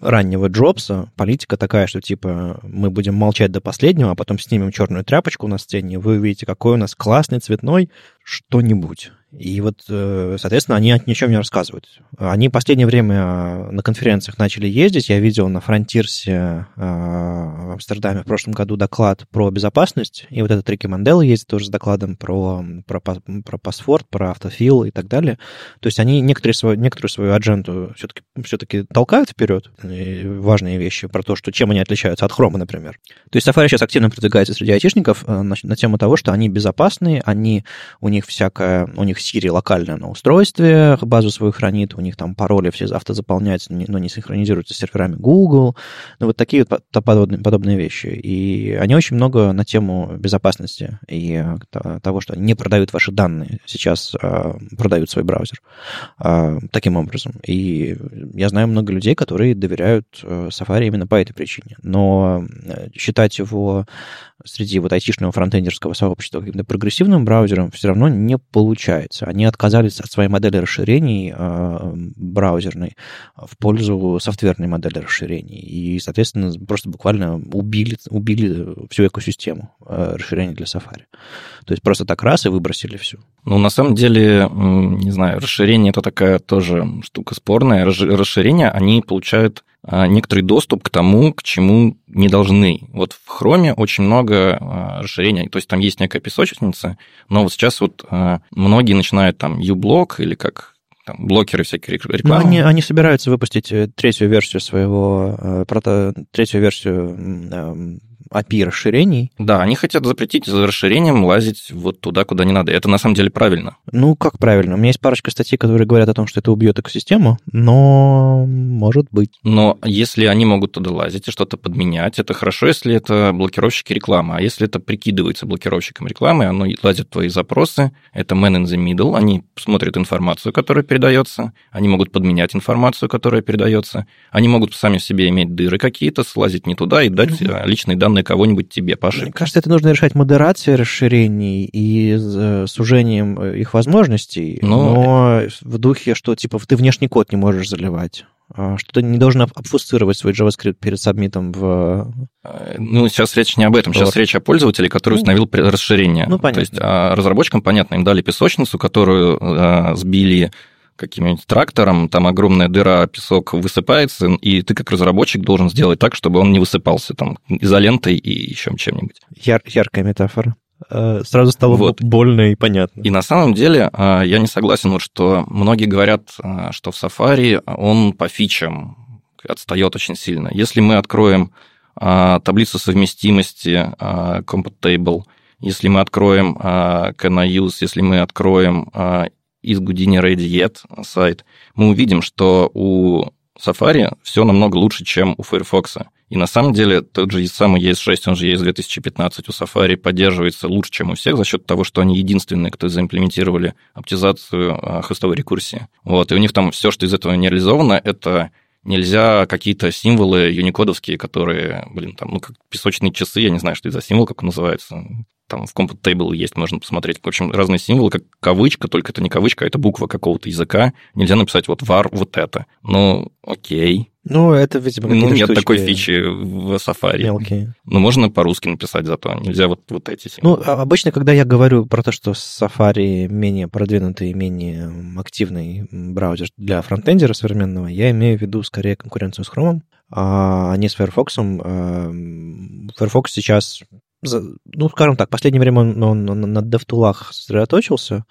раннего Джобса политика такая, что типа мы будем молчать до последнего, а потом снимем черную тряпочку на сцене, вы увидите, какой у нас классный цветной что-нибудь. И вот, э, соответственно, они ни о чем не рассказывают. Они в последнее время э, на конференциях начали ездить. Я видел на Фронтирсе э, в Амстердаме в прошлом году доклад про безопасность. И вот этот Рики Мандела ездит тоже с докладом про, про, про паспорт, про автофил и так далее. То есть они некоторые свою, некоторую свою адженту все-таки все толкают вперед. Важные вещи про то, что чем они отличаются от хрома, например. То есть Safari сейчас активно продвигается среди айтишников на, на тему того, что они безопасные, они, у них всякое, у них Siri локально на устройстве базу свою хранит, у них там пароли все автозаполняются, но не синхронизируются с серверами Google. Ну, вот такие вот подобные, подобные вещи. И они очень много на тему безопасности и э, того, что они не продают ваши данные, сейчас а, продают свой браузер а, таким образом. И я знаю много людей, которые доверяют э, Safari именно по этой причине. Но считать его среди вот айтишного фронтендерского сообщества каким-то прогрессивным браузером все равно не получается. Они отказались от своей модели расширений э, браузерной в пользу софтверной модели расширений. И, соответственно, просто буквально убили, убили всю экосистему э, расширений для Safari. То есть просто так раз и выбросили всю. Ну, на самом деле, не знаю, расширение это такая тоже штука спорная. Расширения, они получают а, некоторый доступ к тому, к чему не должны. Вот в Chrome очень много а, расширений, то есть там есть некая песочница, но вот сейчас вот а, многие начинают там uBlock или как там, блокеры всякие рекламы. Но они, они собираются выпустить э, третью версию своего, э, прото, третью версию API расширений. Да, они хотят запретить за расширением лазить вот туда, куда не надо. Это на самом деле правильно. Ну, как правильно? У меня есть парочка статей, которые говорят о том, что это убьет экосистему, но может быть. Но если они могут туда лазить и что-то подменять, это хорошо, если это блокировщики рекламы. А если это прикидывается блокировщиком рекламы, оно лазит в твои запросы, это man in the middle, они смотрят информацию, которая передается, они могут подменять информацию, которая передается, они могут сами в себе иметь дыры какие-то, слазить не туда и дать mm-hmm. личные данные на кого-нибудь тебе ошибке. Мне кажется, это нужно решать модерацией расширений и э, сужением э, их возможностей, но, но в духе, что типа ты внешний код не можешь заливать а что ты не должен обфусцировать свой JavaScript перед сабмитом в... Э, ну, сейчас речь не об этом, сейчас речь о пользователе, который ну, установил расширение. Ну, понятно. То есть а разработчикам, понятно, им дали песочницу, которую а, сбили каким-нибудь трактором, там огромная дыра, песок высыпается, и ты как разработчик должен сделать так, чтобы он не высыпался там изолентой и еще чем-нибудь. Яр- яркая метафора э, сразу стало вот. больно и понятно. И на самом деле э, я не согласен, вот, что многие говорят, э, что в Safari он по фичам отстает очень сильно. Если мы откроем таблицу совместимости Compot Table, если мы откроем Can I Use, если мы откроем из Houdini Ready Yet сайт, мы увидим, что у Safari все намного лучше, чем у Firefox. И на самом деле тот же самый ES6, он же ES 2015 у Safari поддерживается лучше, чем у всех за счет того, что они единственные, кто заимплементировали оптимизацию а, хостовой рекурсии. Вот, и у них там все, что из этого не реализовано, это нельзя какие-то символы юникодовские, которые, блин, там, ну, как песочные часы, я не знаю, что это за символ, как он называется там в Comput Table есть, можно посмотреть. В общем, разные символы, как кавычка, только это не кавычка, а это буква какого-то языка. Нельзя написать вот var вот это. Ну, окей. Ну, это, видимо, Ну, нет такой фичи в Safari. Мелкие. Ну, можно по-русски написать зато, нельзя вот, вот эти символы. Ну, а обычно, когда я говорю про то, что Safari менее продвинутый, менее активный браузер для фронтендера современного, я имею в виду скорее конкуренцию с Chrome, а не с Firefox. Firefox сейчас ну, скажем так, в последнее время он, он, он на DevTool'ах сосредоточился.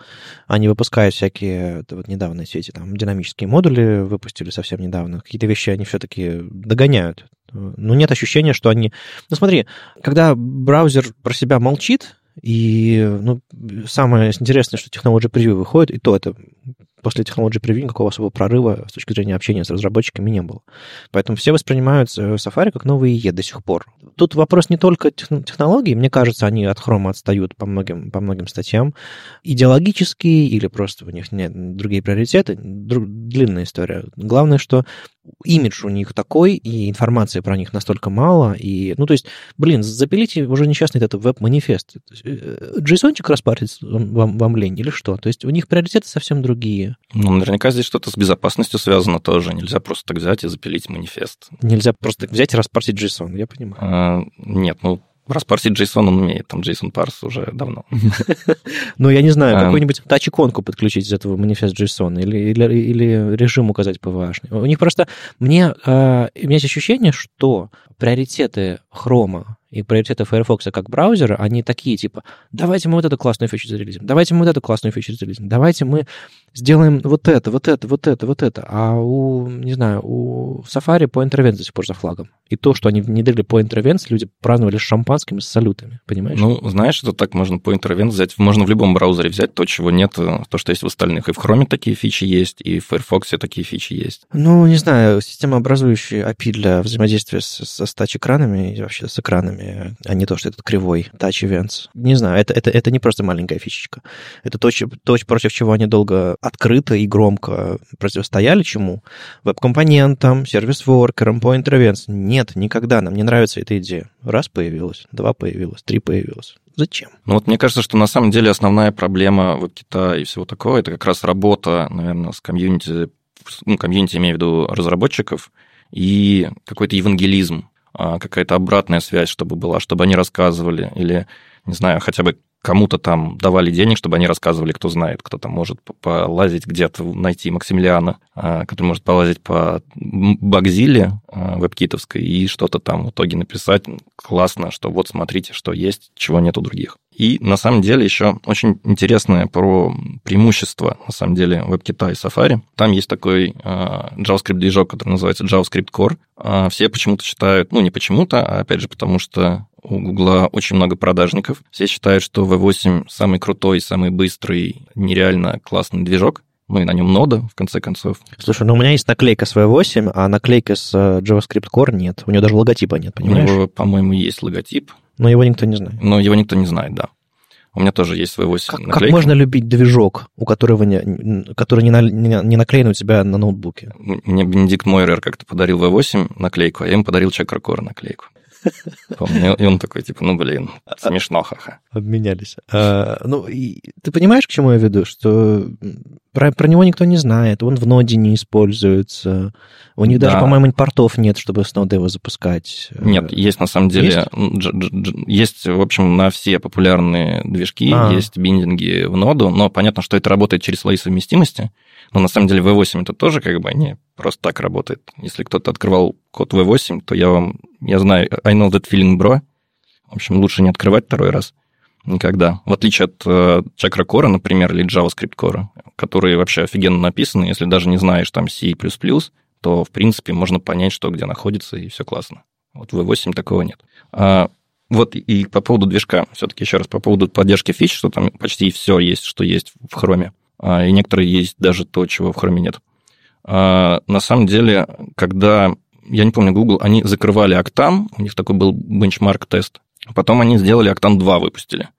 Они выпускают всякие, вот недавно все эти там динамические модули выпустили совсем недавно. Какие-то вещи они все-таки догоняют. Ну, нет ощущения, что они... Ну, смотри, когда браузер про себя молчит, и ну, самое интересное, что Technology Preview выходит, и то это после Technology Preview никакого особого прорыва с точки зрения общения с разработчиками не было. Поэтому все воспринимают э, Safari как новый IE до сих пор. Тут вопрос не только технологий, мне кажется, они от Chrome отстают по многим, по многим статьям. Идеологические или просто у них нет другие приоритеты, друг, длинная история. Главное, что имидж у них такой, и информации про них настолько мало, и, ну, то есть, блин, запилите уже несчастный этот веб-манифест. JSON-чик э, распарить вам, вам лень или что? То есть у них приоритеты совсем другие. Ну, наверняка здесь что-то с безопасностью связано тоже. Нельзя просто так взять и запилить манифест. Нельзя просто взять и распарсить JSON, я понимаю. А, нет, ну, Распарсить JSON он умеет, там JSON парс уже давно. Ну, я не знаю, а. какую-нибудь тач-иконку подключить из этого манифест JSON или, или, или режим указать PVH. У них просто... Мне, э, у меня есть ощущение, что приоритеты хрома и приоритеты Firefox как браузера, они такие, типа, давайте мы вот эту классную фичу зарелизим, давайте мы вот эту классную фичу зарелизим, давайте мы сделаем вот это, вот это, вот это, вот это. А у, не знаю, у Safari по интервенции до сих пор за флагом. И то, что они внедрили по интервенции, люди праздновали с шампанским и с салютами, понимаешь? Ну, знаешь, это так можно по интервенции взять, можно в любом браузере взять то, чего нет, то, что есть в остальных. И в Chrome такие фичи есть, и в Firefox такие фичи есть. Ну, не знаю, система образующая API для взаимодействия с, со тач-экранами и вообще с экранами, а не то, что этот кривой Touch Events. Не знаю, это, это, это не просто маленькая фичечка. Это то, то, против чего они долго открыто и громко противостояли чему? Веб-компонентам, сервис-воркерам, по интервенции. Нет, никогда. Нам не нравится эта идея. Раз появилась, два появилась, три появилась. Зачем? Ну вот мне кажется, что на самом деле основная проблема веб-кита и всего такого, это как раз работа, наверное, с комьюнити, ну, комьюнити, имею в виду разработчиков, и какой-то евангелизм, какая-то обратная связь, чтобы была, чтобы они рассказывали, или, не знаю, хотя бы кому-то там давали денег, чтобы они рассказывали, кто знает, кто там может полазить где-то, найти Максимилиана, а, который может полазить по Багзиле а, вебкитовской и что-то там в итоге написать классно, что вот смотрите, что есть, чего нет у других. И на самом деле еще очень интересное про преимущество, на самом деле, WebKit и Safari. Там есть такой а, JavaScript-движок, который называется JavaScript Core. Все почему-то считают, ну не почему-то, а опять же потому, что у Гугла очень много продажников. Все считают, что V8 самый крутой, самый быстрый, нереально классный движок. Ну и на нем нода, в конце концов. Слушай, ну у меня есть наклейка с V8, а наклейка с э, JavaScript Core нет. У него даже логотипа нет, понимаешь? У него, по-моему, есть логотип. Но его никто не знает. Но его никто не знает, да. У меня тоже есть V8 как, наклейка. Как можно любить движок, у которого не, который не, на, не, не наклеен у тебя на ноутбуке? Мне Бенедикт Мойрер как-то подарил V8 наклейку, а я ему подарил Чакрокор наклейку. Помню, и он такой, типа, ну, блин, смешно, ха-ха. Обменялись. А, ну, и ты понимаешь, к чему я веду? Что про, про него никто не знает, он в ноде не используется, у них да. даже, по-моему, портов нет, чтобы с ноды его запускать. Нет, есть на самом деле, есть, есть в общем, на все популярные движки, а. есть биндинги в ноду, но понятно, что это работает через слои совместимости, но на самом деле V8 это тоже как бы не просто так работает. Если кто-то открывал код V8, то я вам, я знаю, I know that feeling, bro. В общем, лучше не открывать второй раз никогда. В отличие от э, Chakra Core, например, или JavaScript Core, которые вообще офигенно написаны, если даже не знаешь там C++, то, в принципе, можно понять, что где находится, и все классно. Вот в V8 такого нет. А, вот и по поводу движка, все-таки еще раз, по поводу поддержки фич, что там почти все есть, что есть в хроме. А, и некоторые есть даже то, чего в хроме нет. А, на самом деле, когда, я не помню, Google, они закрывали Octane, у них такой был бенчмарк-тест, потом они сделали Octane 2, выпустили.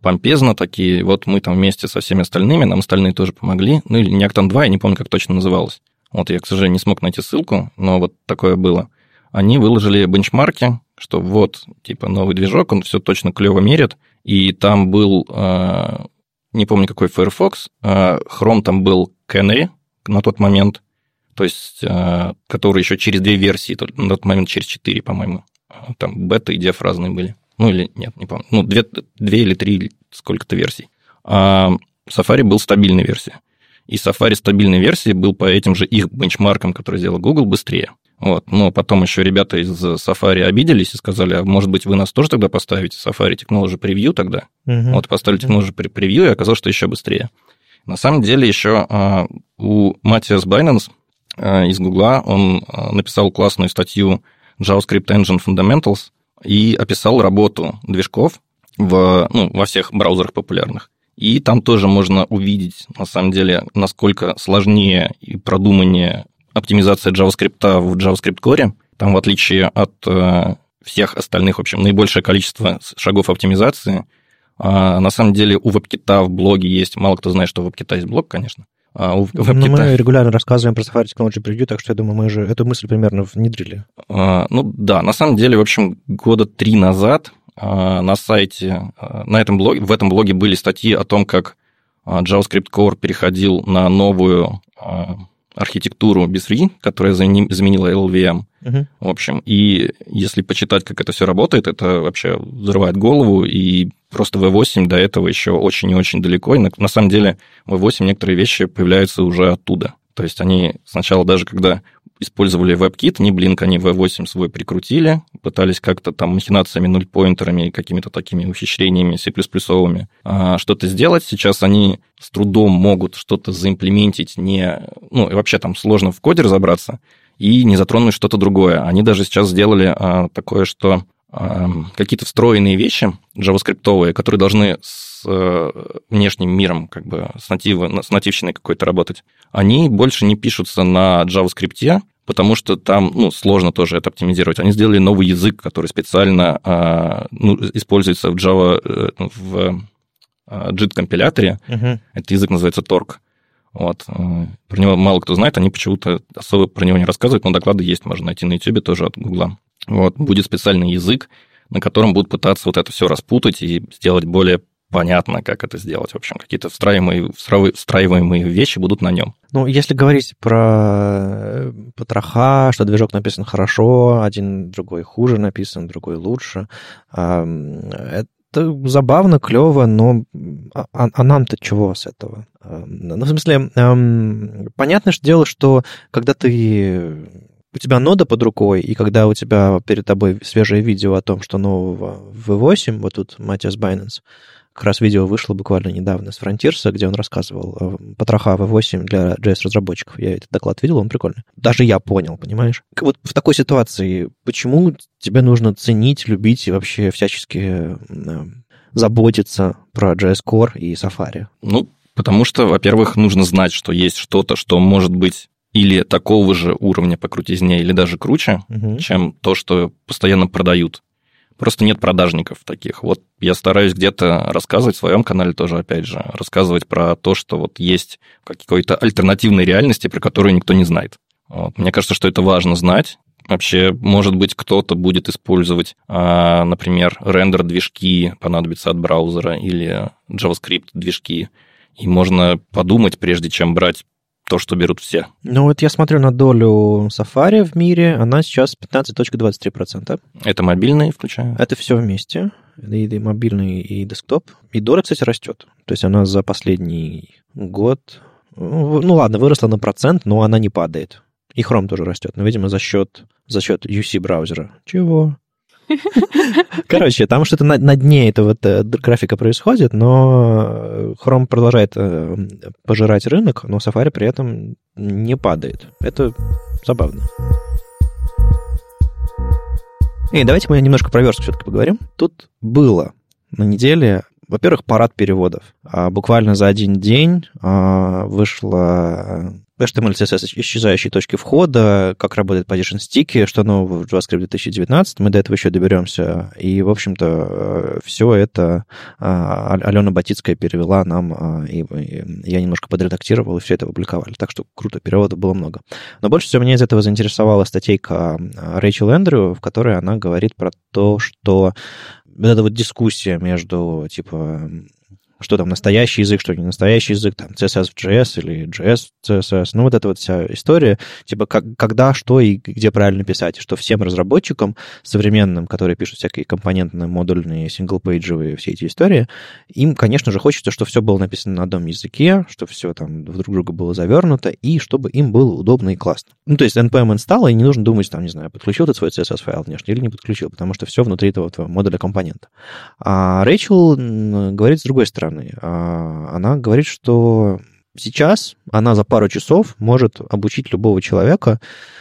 Помпезно такие, вот мы там вместе со всеми остальными, нам остальные тоже помогли, ну или не Octane 2, я не помню, как точно называлось. Вот я, к сожалению, не смог найти ссылку, но вот такое было. Они выложили бенчмарки, что вот, типа, новый движок, он все точно клево мерит, и там был а, не помню какой Firefox, а Chrome там был Canary на тот момент, то есть, а, который еще через две версии, на тот момент через четыре, по-моему. Там бета и деф разные были. Ну или нет, не помню. Ну, две, две или три, сколько-то версий. А Safari был стабильной версией. И Safari стабильной версии был по этим же их бенчмаркам, которые сделал Google, быстрее. Вот. Но потом еще ребята из Safari обиделись и сказали, а может быть, вы нас тоже тогда поставите Safari Technology Preview тогда? Угу. Вот поставили Technology Preview, и оказалось, что еще быстрее. На самом деле еще а, у Матиас Байнанс а, из Гугла, он а, написал классную статью JavaScript Engine Fundamentals и описал работу движков в, ну, во всех браузерах популярных. И там тоже можно увидеть, на самом деле, насколько сложнее и продуманнее оптимизация JavaScript в JavaScript Core. Там, в отличие от э, всех остальных, в общем, наибольшее количество шагов оптимизации. А, на самом деле у WebKit в блоге есть, мало кто знает, что у WebKit есть блог, конечно. А у WebKit... Но мы регулярно рассказываем про Safari Technology Preview, так что я думаю, мы же эту мысль примерно внедрили. А, ну да, на самом деле, в общем, года три назад а, на сайте, а, на этом блоге, в этом блоге были статьи о том, как JavaScript Core переходил на новую архитектуру B3, которая заменила LLVM. Uh-huh. В общем, и если почитать, как это все работает, это вообще взрывает голову, и просто V8 до этого еще очень и очень далеко, и на, на самом деле V8 некоторые вещи появляются уже оттуда. То есть они сначала даже когда использовали WebKit, не Blink, они V8 свой прикрутили, пытались как-то там махинациями, нульпоинтерами, какими-то такими ухищрениями C++ а, что-то сделать. Сейчас они с трудом могут что-то заимплементить, не... Ну, и вообще там сложно в коде разобраться, и не затронуть что-то другое. Они даже сейчас сделали а, такое, что какие-то встроенные вещи JavaScript, которые должны с а, внешним миром, как бы с, натив, с нативщиной какой-то работать, они больше не пишутся на JavaScript, потому что там ну, сложно тоже это оптимизировать. Они сделали новый язык, который специально а, ну, используется в Java, э, в JIT-компиляторе. Uh-huh. Этот язык называется Torque. Вот. Э, про него мало кто знает, они почему-то особо про него не рассказывают, но доклады есть, можно найти на YouTube тоже от Гугла. Вот. Будет специальный язык, на котором будут пытаться вот это все распутать и сделать более понятно, как это сделать. В общем, какие-то встраиваемые, встраиваемые вещи будут на нем. Ну, если говорить про э, потроха, что движок написан хорошо, один другой хуже написан, другой лучше, это забавно, клево, но а, а, а нам-то чего с этого? Ну, в смысле, понятно что дело, что когда ты у тебя нода под рукой, и когда у тебя перед тобой свежее видео о том, что нового в V8, вот тут Матиас Байненс, как раз видео вышло буквально недавно с Фронтирса, где он рассказывал э, потроха V8 для JS-разработчиков. Я этот доклад видел, он прикольный. Даже я понял, понимаешь? Вот в такой ситуации, почему тебе нужно ценить, любить и вообще всячески э, заботиться про JS Core и Safari? Ну, потому что, во-первых, нужно знать, что есть что-то, что может быть или такого же уровня по крутизне, или даже круче, угу. чем то, что постоянно продают. Просто нет продажников таких. Вот я стараюсь где-то рассказывать в своем канале тоже, опять же, рассказывать про то, что вот есть какой-то альтернативной реальности, про которую никто не знает. Вот. Мне кажется, что это важно знать. Вообще, может быть, кто-то будет использовать, а, например, рендер-движки понадобится от браузера или JavaScript-движки. И можно подумать, прежде чем брать то, что берут все. Ну вот я смотрю на долю Safari в мире, она сейчас 15.23%. Это мобильные включаю? Это все вместе, и, и мобильный, и десктоп. И доля, кстати, растет. То есть она за последний год, ну, ну ладно, выросла на процент, но она не падает. И Chrome тоже растет, но, видимо, за счет, за счет UC браузера. Чего? Короче, там что-то на, на дне этого э, графика происходит, но Chrome продолжает э, пожирать рынок, но Safari при этом не падает. Это забавно. И давайте мы немножко про верстку все-таки поговорим. Тут было на неделе, во-первых, парад переводов. А буквально за один день а, вышло HTML, CSS, исчезающие точки входа, как работает position sticky, что нового в JavaScript 2019, мы до этого еще доберемся. И, в общем-то, э, все это а, Алена Батицкая перевела нам, и я немножко подредактировал, и все это опубликовали. Так что круто, переводов было много. Но больше всего меня из этого заинтересовала статейка Рэйчел Эндрю, в которой она говорит про то, что вот эта вот дискуссия между, типа, что там настоящий язык, что не настоящий язык, там CSS в JS или JS в CSS, ну вот эта вот вся история, типа как, когда, что и где правильно писать, что всем разработчикам современным, которые пишут всякие компонентные, модульные, синглпейджевые все эти истории, им, конечно же, хочется, чтобы все было написано на одном языке, чтобы все там друг друга было завернуто, и чтобы им было удобно и классно. Ну, то есть NPM install, и не нужно думать, там, не знаю, подключил ты свой CSS-файл внешне или не подключил, потому что все внутри этого твоего модуля компонента. А Рэйчел говорит с другой стороны, стороны. А она говорит, что сейчас она за пару часов может обучить любого человека,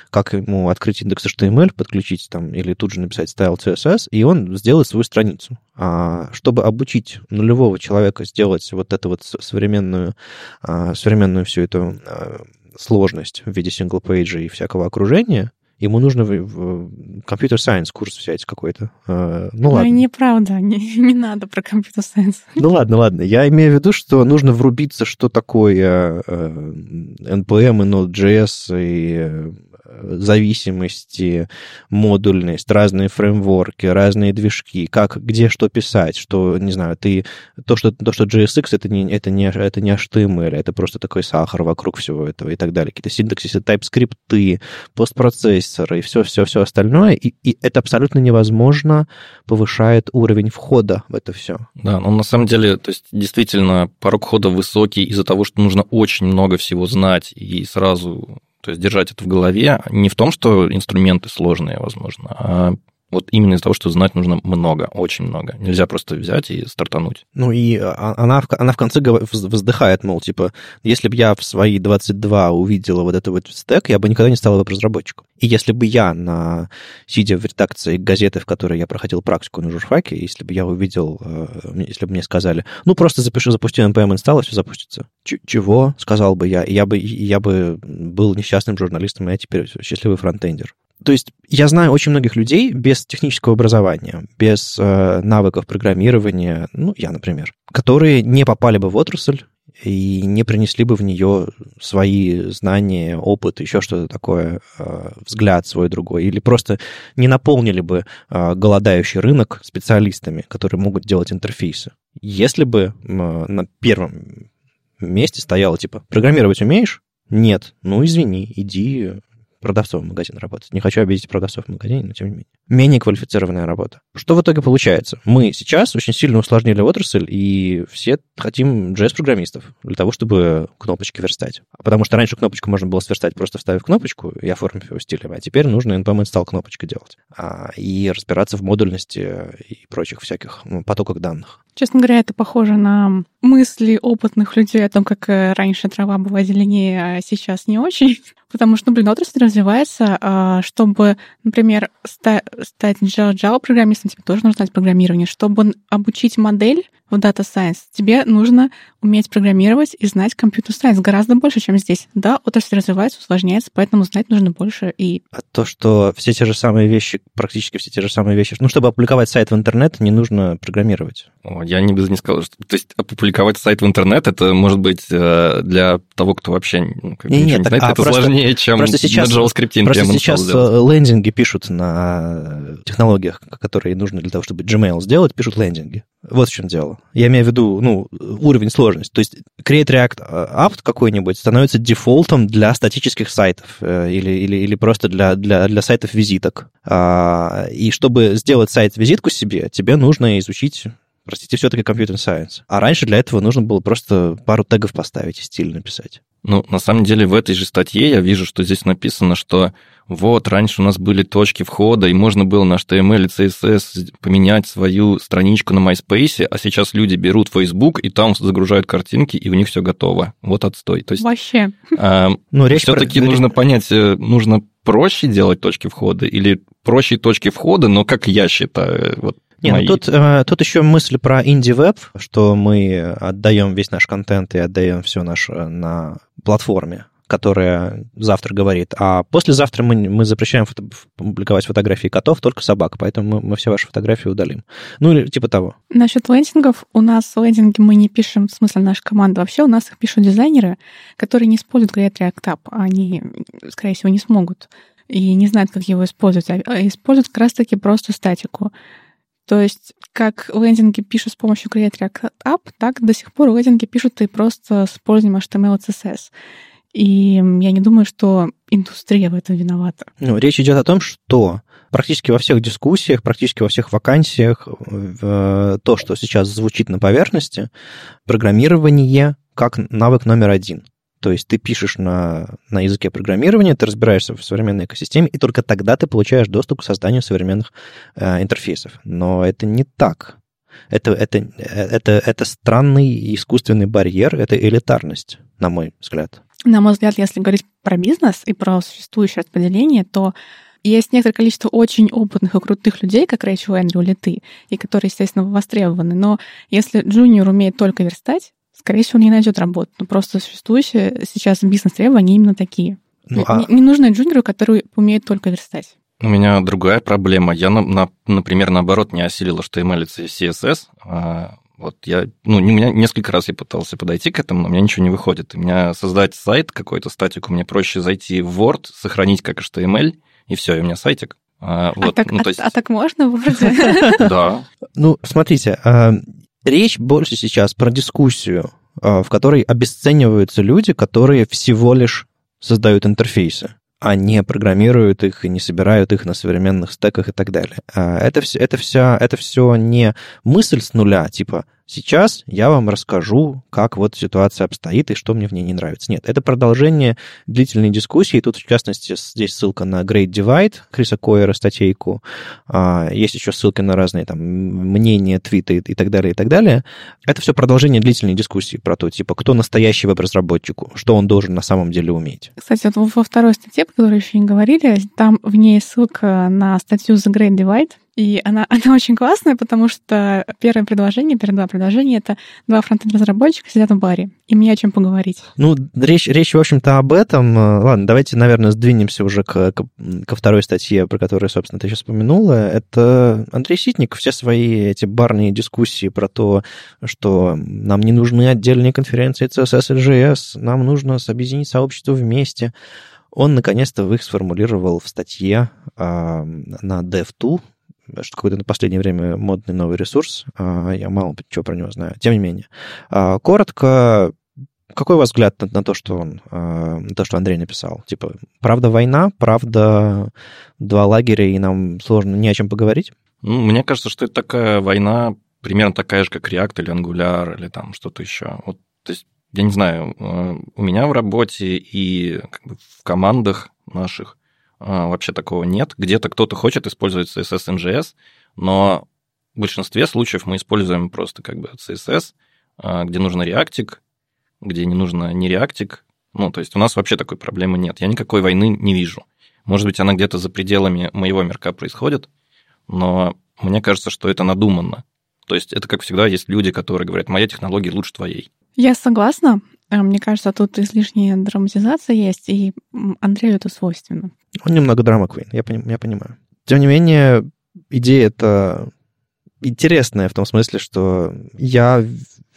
как ему открыть index HTML, подключить там или тут же написать style CSS, и он сделает свою страницу. А чтобы обучить нулевого человека сделать вот эту вот современную, а, современную всю эту а, сложность в виде single page а и всякого окружения, ему нужно в, в computer science курс взять какой-то. А, ну, ладно. неправда, не, не надо про компьютер сайенс. Ну ладно, ладно. Я имею в виду, что нужно врубиться, что такое NPM и Node.js и зависимости, модульность, разные фреймворки, разные движки, как, где что писать, что, не знаю, ты, то, что, то, что JSX, это не, это, не, это не HTML, это просто такой сахар вокруг всего этого и так далее. Какие-то синтаксисы, TypeScript, постпроцессоры и все-все-все остальное, и, и это абсолютно невозможно повышает уровень входа в это все. Да, но на самом деле, то есть действительно порог входа высокий из-за того, что нужно очень много всего знать и сразу то есть держать это в голове не в том, что инструменты сложные, возможно, а вот именно из-за того, что знать нужно много, очень много. Нельзя просто взять и стартануть. Ну и а, она, она в конце вздыхает, мол, типа, если бы я в свои 22 увидела вот этот вот стек, я бы никогда не стала веб-разработчиком. И если бы я, на, сидя в редакции газеты, в которой я проходил практику на журфаке, если бы я увидел, э, если бы мне сказали, ну, просто запиши, запусти NPM install, и все запустится. Чего? Сказал бы я. Я бы, я бы был несчастным журналистом, и я теперь счастливый фронтендер. То есть я знаю очень многих людей без технического образования, без э, навыков программирования, ну, я, например, которые не попали бы в отрасль и не принесли бы в нее свои знания, опыт, еще что-то такое, э, взгляд свой другой, или просто не наполнили бы э, голодающий рынок специалистами, которые могут делать интерфейсы. Если бы э, на первом месте стояло, типа, программировать умеешь? Нет. Ну, извини, иди продавцом в магазине работать. Не хочу обидеть продавцов в магазине, но тем не менее. Менее квалифицированная работа. Что в итоге получается? Мы сейчас очень сильно усложнили отрасль, и все хотим JS-программистов для того, чтобы кнопочки верстать. Потому что раньше кнопочку можно было сверстать, просто вставив кнопочку и оформив его стилем, а теперь нужно npm install кнопочка делать. А, и разбираться в модульности и прочих всяких ну, потоках данных. Честно говоря, это похоже на мысли опытных людей о том, как э, раньше трава была зеленее, а сейчас не очень. Потому что, ну, блин, отрасль развивается, а, чтобы, например, стать Java-программистом, тебе тоже нужно знать программирование. Чтобы обучить модель, в Data Science, тебе нужно уметь программировать и знать компьютер сайенс гораздо больше, чем здесь. Да, отрасль развивается, усложняется, поэтому знать нужно больше. И... А то, что все те же самые вещи, практически все те же самые вещи, ну, чтобы опубликовать сайт в интернет, не нужно программировать. О, я не без не сказал, что... То есть опубликовать сайт в интернет, это может быть э, для того, кто вообще ну, как, не, нет, не знает, а это просто, сложнее, чем просто сейчас, на JavaScript Просто сейчас сделать. лендинги пишут на технологиях, которые нужны для того, чтобы Gmail сделать, пишут лендинги. Вот в чем дело. Я имею в виду, ну, уровень сложности. То есть Create React Apt какой-нибудь становится дефолтом для статических сайтов э, или, или, или просто для, для, для сайтов визиток. А, и чтобы сделать сайт-визитку себе, тебе нужно изучить простите, все-таки компьютер сайенс. А раньше для этого нужно было просто пару тегов поставить и стиль написать. Ну, на самом деле, в этой же статье я вижу, что здесь написано, что вот, раньше у нас были точки входа, и можно было на HTML и CSS поменять свою страничку на MySpace, а сейчас люди берут Facebook, и там загружают картинки, и у них все готово. Вот отстой. То есть, Вообще. А, ну, речь все-таки про... нужно понять, э, нужно проще делать точки входа или проще точки входа, но как я считаю, вот не, ну тут, э, тут еще мысль про инди-веб, что мы отдаем весь наш контент и отдаем все наше на платформе которая завтра говорит, а послезавтра мы, мы запрещаем фото, публиковать фотографии котов, только собак, поэтому мы, мы все ваши фотографии удалим. Ну, или типа того. Насчет лендингов, у нас лендинги мы не пишем, в смысле, наша команда. Вообще у нас их пишут дизайнеры, которые не используют Create React App. Они, скорее всего, не смогут и не знают, как его использовать, а используют как раз-таки просто статику. То есть как лендинги пишут с помощью Create React App, так до сих пор лендинги пишут и просто с использованием HTML и CSS. И я не думаю, что индустрия в этом виновата. Ну, речь идет о том, что практически во всех дискуссиях, практически во всех вакансиях то, что сейчас звучит на поверхности, программирование как навык номер один. То есть ты пишешь на, на языке программирования, ты разбираешься в современной экосистеме, и только тогда ты получаешь доступ к созданию современных э, интерфейсов. Но это не так. Это, это, это, это странный искусственный барьер, это элитарность, на мой взгляд. На мой взгляд, если говорить про бизнес и про существующее распределение, то есть некоторое количество очень опытных и крутых людей, как Рэйчел Эндрю или ты, и которые, естественно, востребованы. Но если джуниор умеет только верстать, скорее всего, он не найдет работу. Но просто существующие сейчас бизнес-требования именно такие. Ну, а... не, не нужно джуниору, который умеет только верстать. У меня другая проблема. Я, на, на, например, наоборот, не осилил HTML и CSS, а Вот я, ну, у меня несколько раз я пытался подойти к этому, но у меня ничего не выходит. У меня создать сайт какой-то, статику, мне проще зайти в Word, сохранить как HTML, и все, и у меня сайтик. А, вот, а, так, ну, то есть... а, а так можно вроде? Да. Ну, смотрите, а, речь больше сейчас про дискуссию, а, в которой обесцениваются люди, которые всего лишь создают интерфейсы а не программируют их и не собирают их на современных стеках и так далее. Это все, это, вся, это все не мысль с нуля, типа Сейчас я вам расскажу, как вот ситуация обстоит и что мне в ней не нравится. Нет, это продолжение длительной дискуссии. Тут, в частности, здесь ссылка на Great Divide Криса Койера, статейку. А, есть еще ссылки на разные там мнения, твиты и так далее, и так далее. Это все продолжение длительной дискуссии про то, типа, кто настоящий веб-разработчику, что он должен на самом деле уметь. Кстати, вот во второй статье, про которую еще не говорили, там в ней ссылка на статью The Great Divide, и она, она очень классная, потому что первое предложение, первые два предложения — это два фронтенд-разработчика сидят в баре. И мне о чем поговорить. Ну, речь, речь, в общем-то, об этом. Ладно, давайте, наверное, сдвинемся уже к, к, ко второй статье, про которую, собственно, ты сейчас упомянула. Это Андрей Ситник, все свои эти барные дискуссии про то, что нам не нужны отдельные конференции CSS и JS, нам нужно объединить сообщество вместе. Он, наконец-то, их сформулировал в статье э, на DevTool, что какой-то на последнее время модный новый ресурс. А, я мало чего про него знаю. Тем не менее. А, коротко, какой у вас взгляд на, на то, что он, а, на то, что Андрей написал? Типа, правда война, правда два лагеря, и нам сложно не о чем поговорить? Ну, мне кажется, что это такая война, примерно такая же, как React или Angular или там что-то еще. Вот, то есть, я не знаю, у меня в работе и как бы, в командах наших вообще такого нет. Где-то кто-то хочет использовать CSS NGS, но в большинстве случаев мы используем просто как бы CSS, а, где нужно реактик, где не нужно не реактик. Ну, то есть у нас вообще такой проблемы нет. Я никакой войны не вижу. Может быть, она где-то за пределами моего мирка происходит, но мне кажется, что это надуманно. То есть это, как всегда, есть люди, которые говорят, моя технология лучше твоей. Я согласна. А, мне кажется, тут излишняя драматизация есть, и Андрею это свойственно. Он немного драма Квин, я, я понимаю. Тем не менее, идея это интересная в том смысле, что я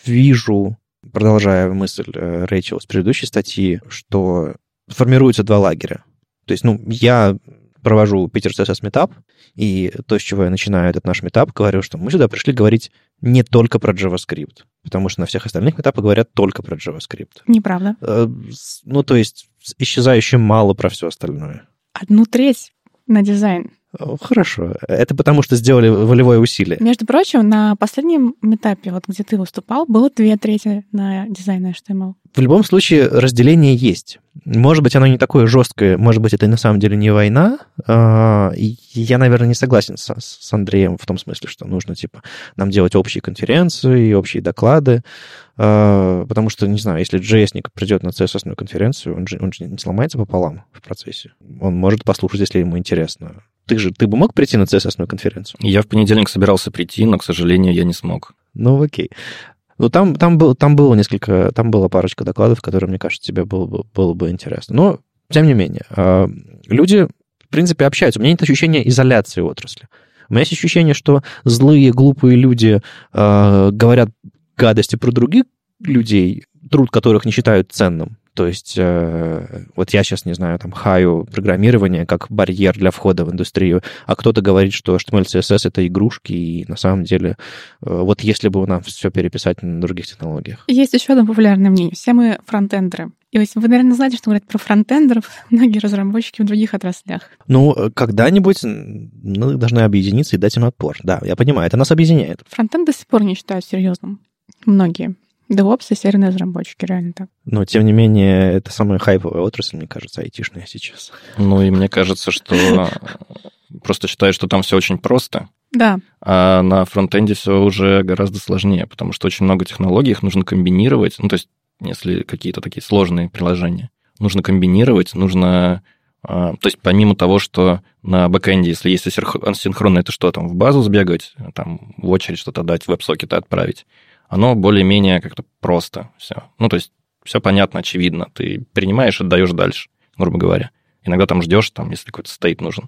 вижу, продолжая мысль э, Рэйчел с предыдущей статьи, что формируются два лагеря. То есть, ну, я провожу Питер CSS метап, и то, с чего я начинаю этот наш метап, говорю, что мы сюда пришли говорить не только про JavaScript, потому что на всех остальных метапах говорят только про JavaScript. Неправда. Э, ну, то есть исчезающе мало про все остальное. Одну треть на дизайн. Хорошо. Это потому, что сделали волевое усилие. Между прочим, на последнем этапе, вот где ты выступал, было две трети на дизайн HTML. В любом случае разделение есть. Может быть, оно не такое жесткое, может быть, это на самом деле не война. А, я, наверное, не согласен с, Андреем в том смысле, что нужно, типа, нам делать общие конференции, общие доклады, а, потому что, не знаю, если JS придет на CSS конференцию, он же, он же не сломается пополам в процессе. Он может послушать, если ему интересно. Ты же, ты бы мог прийти на CSS конференцию? Я в понедельник собирался прийти, но, к сожалению, я не смог. Ну, окей. Ну, там, там, был, там было несколько, там была парочка докладов, которые, мне кажется, тебе было бы, было бы интересно. Но, тем не менее, а, люди, в принципе, общаются. У меня нет ощущения изоляции отрасли. У меня есть ощущение, что злые, глупые люди э, говорят гадости про других людей, труд которых не считают ценным. То есть э, вот я сейчас, не знаю, там, хаю программирование как барьер для входа в индустрию, а кто-то говорит, что HTML, CSS — это игрушки, и на самом деле э, вот если бы нам все переписать на других технологиях. Есть еще одно популярное мнение. Все мы фронтендеры. И вы, наверное, знаете, что говорят про фронтендеров многие разработчики в других отраслях. Ну, когда-нибудь мы должны объединиться и дать им отпор. Да, я понимаю, это нас объединяет. Фронтенд до сих пор не считают серьезным. Многие. DevOps и серийные разработчики, реально так. Но, тем не менее, это самая хайповая отрасль, мне кажется, айтишная сейчас. Ну, и мне кажется, что просто считаю, что там все очень просто. Да. А на фронтенде все уже гораздо сложнее, потому что очень много технологий, их нужно комбинировать. Ну, то есть, если какие-то такие сложные приложения, нужно комбинировать, нужно... А, то есть, помимо того, что на бэкэнде, если есть асинхронно, это что, там, в базу сбегать, там, в очередь что-то дать, в веб-сокеты отправить, оно более-менее как-то просто все. Ну, то есть все понятно, очевидно. Ты принимаешь, отдаешь дальше, грубо говоря. Иногда там ждешь, там, если какой-то стейт нужен.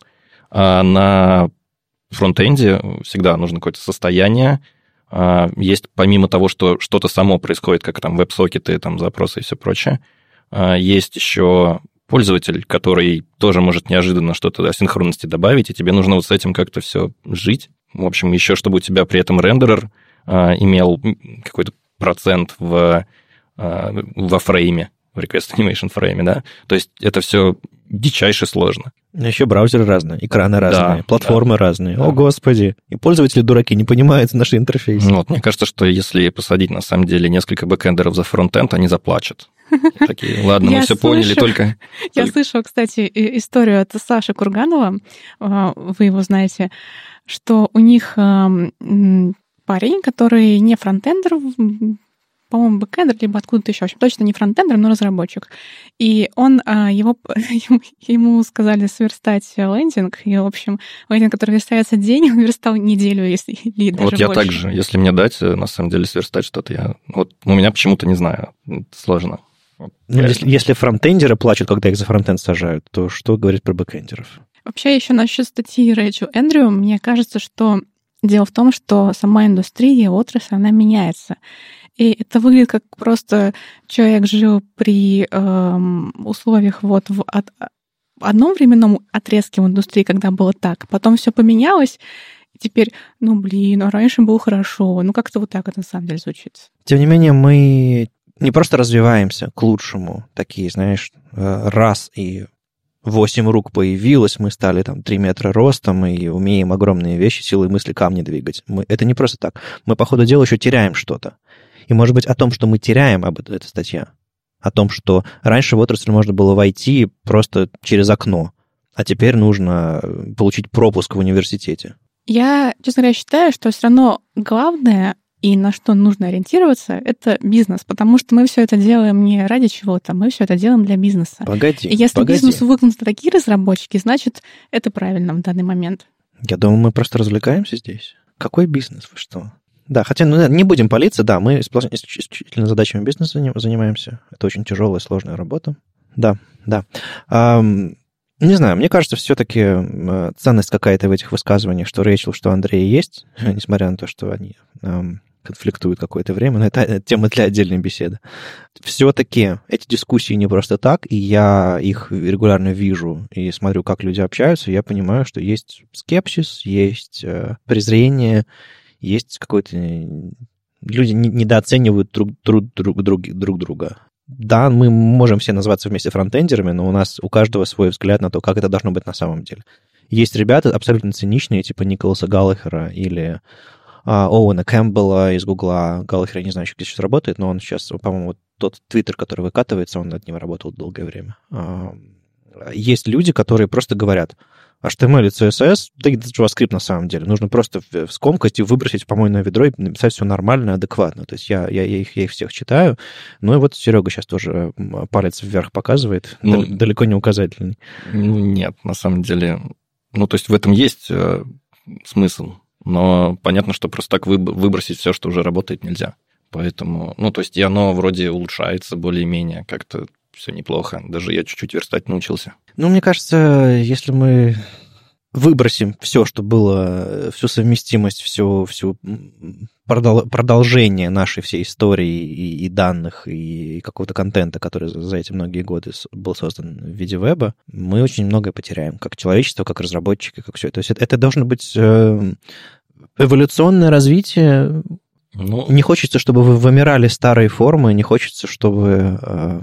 А на фронтенде всегда нужно какое-то состояние, А, есть помимо того, что что-то само происходит, как там веб-сокеты, там запросы и все прочее, а, есть еще пользователь, который тоже может неожиданно что-то асинхронности добавить, и тебе нужно вот с этим как-то все жить. В общем, еще чтобы у тебя при этом рендерер имел какой-то процент в, во фрейме, в Request Animation Frame е, да. То есть это все дичайше сложно. Еще браузеры разные, экраны разные, да, платформы да, разные. Да. О, господи. И пользователи дураки не понимают наши интерфейсы. Ну, вот, мне кажется, что если посадить на самом деле несколько бэкэндеров за фронтенд, они заплачут. Такие, ладно, мы все поняли, только... Я слышала, кстати, историю от Саши Курганова, а, вы его знаете, что у них парень, который не фронтендер, по-моему, бэкэндер, либо откуда-то еще. В общем, точно не фронтендер, но разработчик. И он, а, его, ему сказали сверстать лендинг, и, в общем, лендинг, который верстается день, он верстал неделю, если или даже Вот я больше. также, если мне дать, э, на самом деле, сверстать что-то, я... Вот у меня почему-то не знаю, сложно. Вот, ну, если, если фронтендеры плачут, когда их за фронтенд сажают, то что говорить про бэкэндеров? Вообще, еще насчет статьи Рэйчел Эндрю, мне кажется, что дело в том, что сама индустрия, отрасль, она меняется. И это выглядит как просто человек жил при эм, условиях вот в от, одном временном отрезке в индустрии, когда было так, потом все поменялось, и теперь, ну блин, а раньше было хорошо. Ну как-то вот так это на самом деле звучит. Тем не менее, мы не просто развиваемся к лучшему, такие, знаешь, э, раз и восемь рук появилось, мы стали там три метра ростом и умеем огромные вещи, силой мысли камни двигать. Мы, это не просто так. Мы, по ходу дела, еще теряем что-то. И, может быть, о том, что мы теряем об этой статье. О том, что раньше в отрасль можно было войти просто через окно, а теперь нужно получить пропуск в университете. Я, честно говоря, считаю, что все равно главное и на что нужно ориентироваться, это бизнес, потому что мы все это делаем не ради чего-то, мы все это делаем для бизнеса. Погоди. И если погоди. бизнесу выгнуты такие разработчики, значит, это правильно в данный момент. Я думаю, мы просто развлекаемся здесь. Какой бизнес? Вы что? Да, хотя ну, не будем палиться, да, мы исключительно задачами бизнеса занимаемся. Это очень тяжелая, сложная работа. Да, да. Um, не знаю, мне кажется, все-таки ценность какая-то в этих высказываниях, что Рэйчел, что Андрей есть, несмотря на то, что они um, конфликтуют какое-то время, но это тема для отдельной беседы. Все-таки эти дискуссии не просто так, и я их регулярно вижу и смотрю, как люди общаются, я понимаю, что есть скепсис, есть э, презрение, есть какой-то... Люди недооценивают друг, друг, друг, друг, друг друга. Да, мы можем все назваться вместе фронтендерами, но у нас у каждого свой взгляд на то, как это должно быть на самом деле. Есть ребята абсолютно циничные, типа Николаса Галлахера или Оуэна Кэмпбелла из Гугла. Галлахер, я не знаю, где сейчас работает, но он сейчас, по-моему, тот твиттер, который выкатывается, он над ним работал долгое время. А, есть люди, которые просто говорят, HTML и CSS, да и JavaScript на самом деле. Нужно просто скомкать и выбросить в помойное ведро и написать все нормально адекватно. То есть я, я, я, их, я их всех читаю. Ну и вот Серега сейчас тоже палец вверх показывает. Ну, далеко не указательный. Нет, на самом деле. Ну, то есть в этом есть э, смысл. Но понятно, что просто так выбросить все, что уже работает, нельзя. Поэтому, ну, то есть и оно вроде улучшается более-менее, как-то все неплохо. Даже я чуть-чуть верстать научился. Ну, мне кажется, если мы выбросим все, что было, всю совместимость, всю, всю продол- продолжение нашей всей истории и, и данных, и какого-то контента, который за эти многие годы был создан в виде веба, мы очень многое потеряем, как человечество, как разработчики, как все. То есть это, это должно быть э, эволюционное развитие. Ну... Не хочется, чтобы вы вымирали старые формы, не хочется, чтобы э,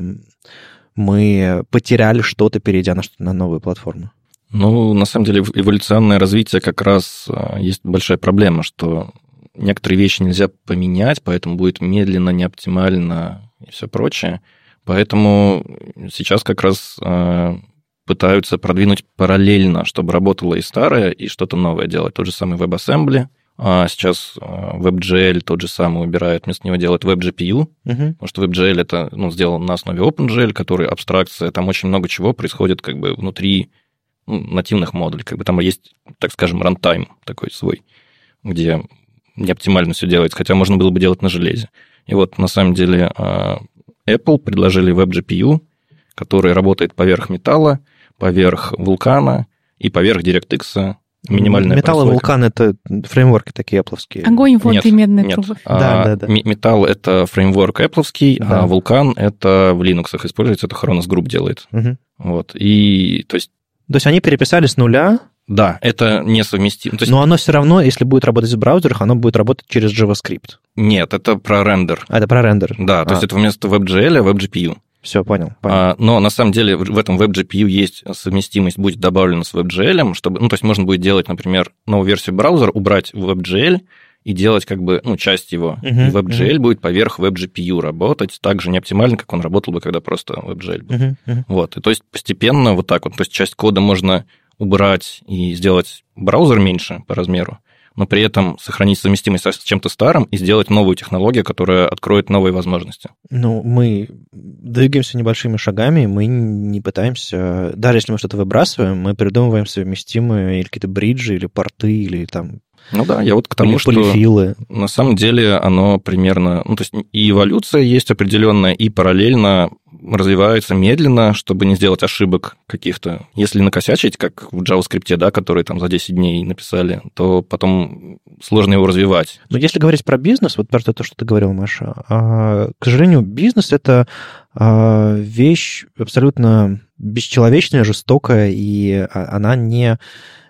мы потеряли что-то, перейдя на, на новую платформу? Ну, на самом деле, эволюционное развитие как раз а, есть большая проблема, что некоторые вещи нельзя поменять, поэтому будет медленно, неоптимально и все прочее. Поэтому сейчас как раз а, пытаются продвинуть параллельно, чтобы работало и старое, и что-то новое делать. Тот же самый WebAssembly – а сейчас а, WebGL тот же самый убирает, вместо него делает WebGPU, угу. потому что WebGL это ну, сделан на основе OpenGL, который абстракция, там очень много чего происходит как бы внутри ну, нативных модулей, как бы там есть, так скажем, рантайм такой свой, где не оптимально все делается, хотя можно было бы делать на железе. И вот на самом деле а, Apple предложили WebGPU, который работает поверх металла, поверх вулкана и поверх DirectX минимальная Металл и Vulkan — это фреймворки такие эпловские. Огонь, вода Нет, и медные нет. трубы. А, Да, да, да. ме- Металл — это фреймворк Apple, Да. а Vulkan — это в Linux используется, это Khronos Group делает. Мгм. Вот. И, то есть, То есть они переписали с нуля, да, это несовместимо. То есть, но оно все равно, если будет работать в браузерах, оно будет работать через JavaScript. нет, это про рендер. А это про рендер. Да, то А. есть это вместо WebGL WebGPU. Все, понял. понял. А, но на самом деле в в этом WebGPU есть совместимость, будет добавлена с WebGL, чтобы, ну, то есть можно будет делать, например, новую версию браузера, убрать WebGL и делать как бы, ну, часть его. И WebGL будет поверх WebGPU работать так же не оптимально, как он работал бы, когда просто WebGL был. Мгм, мгм. Вот, и то есть постепенно вот так вот, то есть часть кода можно убрать и сделать браузер меньше по размеру, но при этом сохранить совместимость со- с чем-то старым и сделать новую технологию, которая откроет новые возможности. Ну, мы двигаемся небольшими шагами, мы не пытаемся... Даже если мы что-то выбрасываем, мы придумываем совместимые или какие-то бриджи, или порты, или там Ну да, я вот к или тому, что полифилы. на самом деле оно примерно... Ну, то есть и эволюция есть определенная, и параллельно развивается медленно, чтобы не сделать ошибок каких-то. Если накосячить, как в JavaScript, да, который там за 10 дней написали, то потом сложно его развивать. Но если говорить про бизнес, вот про то, что ты говорил, Маша, а, к сожалению, бизнес — это а, вещь абсолютно бесчеловечная, жестокая, и а, она не...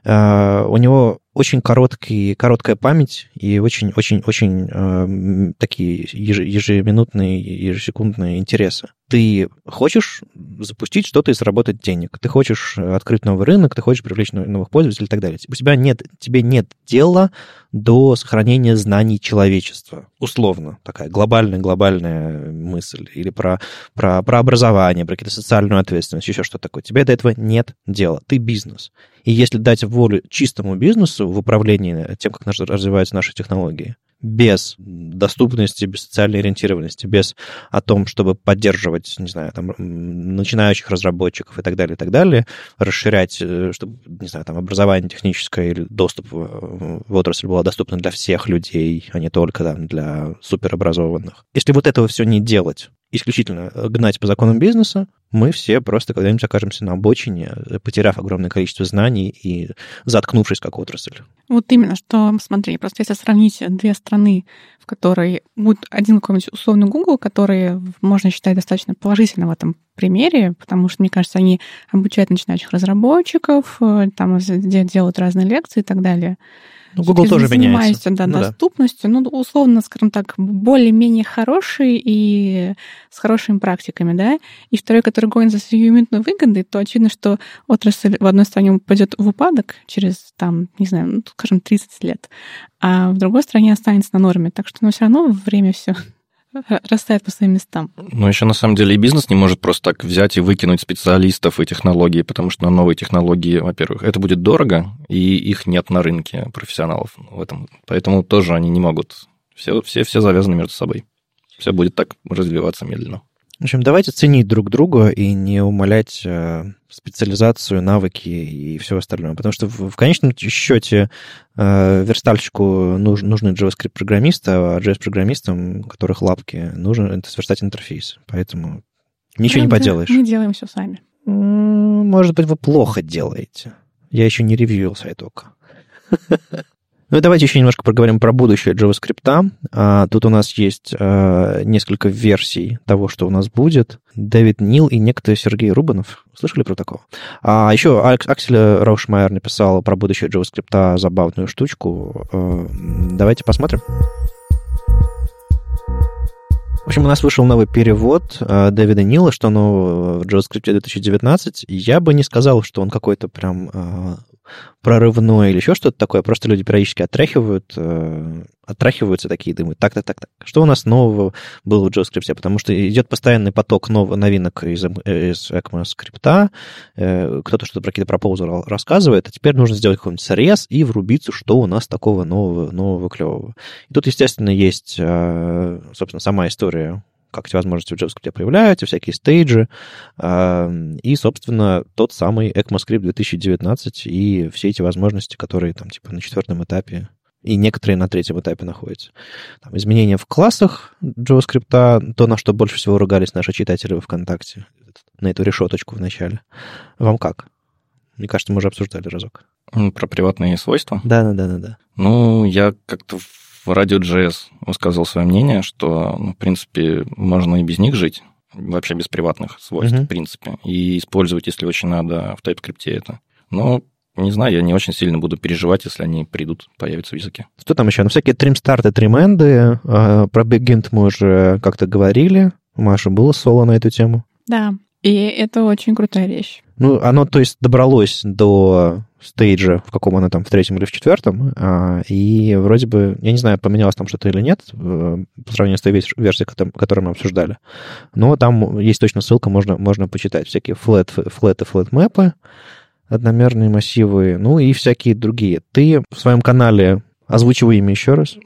У него очень короткий, короткая память и очень-очень-очень такие еже- ежеминутные, ежесекундные интересы. Ты хочешь запустить что-то и заработать денег. Ты хочешь э, открыть новый рынок, ты хочешь привлечь нов- новых пользователей и так далее. У тебя нет, тебе нет дела до сохранения знаний человечества. Условно. Такая глобальная-глобальная мысль. Или про, про, про образование, про какую-то социальную ответственность, еще что-то такое. Тебе до этого нет дела. Ты бизнес. И если дать волю чистому бизнесу в управлении тем, как развиваются наши технологии, без доступности, без социальной ориентированности, без о том, чтобы поддерживать, не знаю, там, начинающих разработчиков и так далее, и так далее, расширять, э, чтобы, не знаю, там, образование техническое или доступ в отрасль было доступно для всех людей, а не только там, для суперобразованных. Если вот этого все не делать, исключительно гнать по законам бизнеса, мы все просто когда-нибудь окажемся на обочине, потеряв огромное количество знаний и заткнувшись как отрасль. Вот именно, что, смотри, просто если сравнить две страны, в которой будет один какой-нибудь условный Google, который можно считать достаточно положительным в этом примере, потому что, мне кажется, они обучают начинающих разработчиков, э, там де- делают разные лекции и так далее. Ну, Google тоже меняется. занимается да, Ну да. доступностью, ну, условно, скажем так, более-менее хороший и с хорошими практиками, да. И второй, который гонит за сиюминутной выгодой, то очевидно, что отрасль в одной стране пойдет в упадок через, там, не знаю, ну, скажем, 30 лет, а в другой стране останется на норме. Так что, ну, все равно время все растает по своим местам. Но еще на самом деле и бизнес не может просто так взять и выкинуть специалистов и технологии, потому что на новые технологии, во-первых, это будет дорого, и их нет на рынке профессионалов в этом. Поэтому тоже они не могут. Все, все, все завязаны между собой. Все будет так развиваться медленно. В общем, давайте ценить друг друга и не умалять э, специализацию, навыки и все остальное. Потому что в, в конечном счете э, верстальщику нуж, нужны JavaScript-программисты, а JS-программистам, у которых лапки, нужно это сверстать интерфейс. Поэтому ничего не Правда, поделаешь. Мы делаем все сами. Может быть, вы плохо делаете. Я еще не ревьюил сайт ОК. Ну и давайте еще немножко поговорим про будущее JavaScript. А, тут у нас есть а, несколько версий того, что у нас будет. Дэвид Нил и некто Сергей Рубанов. Слышали про такого? А еще Аксель Раушмайер написал про будущее JavaScript забавную штучку. А, давайте посмотрим. В общем, у нас вышел новый перевод э, Дэвида Нила, что оно в JavaScript 2019. Я бы не сказал, что он какой-то прям э, прорывной или еще что-то такое. Просто люди периодически отряхивают, э, отряхиваются такие, думают, так-так, так-так. Что у нас нового было в JavaScript? Потому что идет постоянный поток нов- новинок из, эм- из ECMAScript. Э, кто-то что-то про какие-то пропозы рассказывает, а теперь нужно сделать какой-нибудь срез и врубиться, что у нас такого нового, нового клевого. И тут, естественно, есть, э, собственно, сама история как эти возможности в JavaScript появляются, всякие стейджи, и, собственно, тот самый ECMAScript 2019 и все эти возможности, которые там типа на четвертом этапе и некоторые на третьем этапе находятся. Там, изменения в классах JavaScript, то, на что больше всего ругались наши читатели во ВКонтакте, на эту решеточку в начале. Вам как? Мне кажется, мы уже обсуждали разок. Про приватные свойства? Да-да-да-да. Ну, я как-то в Radio.js высказал свое мнение, что, ну, в принципе, можно и без них жить, вообще без приватных свойств, uh-huh. в принципе, и использовать, если очень надо, в TypeScript это. Но не знаю, я не очень сильно буду переживать, если они придут, появятся в языке. Что там еще? Ну, всякие тримстарты, трименды. А, про BigInt мы уже как-то говорили. Маша, было соло на эту тему? Да, и это очень крутая вещь. Ну, оно, то есть, добралось до стейджа, в каком оно там, в третьем или в четвертом, а, и вроде бы, я не знаю, поменялось там что-то или нет, э, по сравнению с той версией, которую мы обсуждали, но там есть точно ссылка, можно, можно почитать. Всякие flat, flat и flat мэпы, одномерные массивы, ну и всякие другие. Ты в своем канале озвучивай имя еще раз.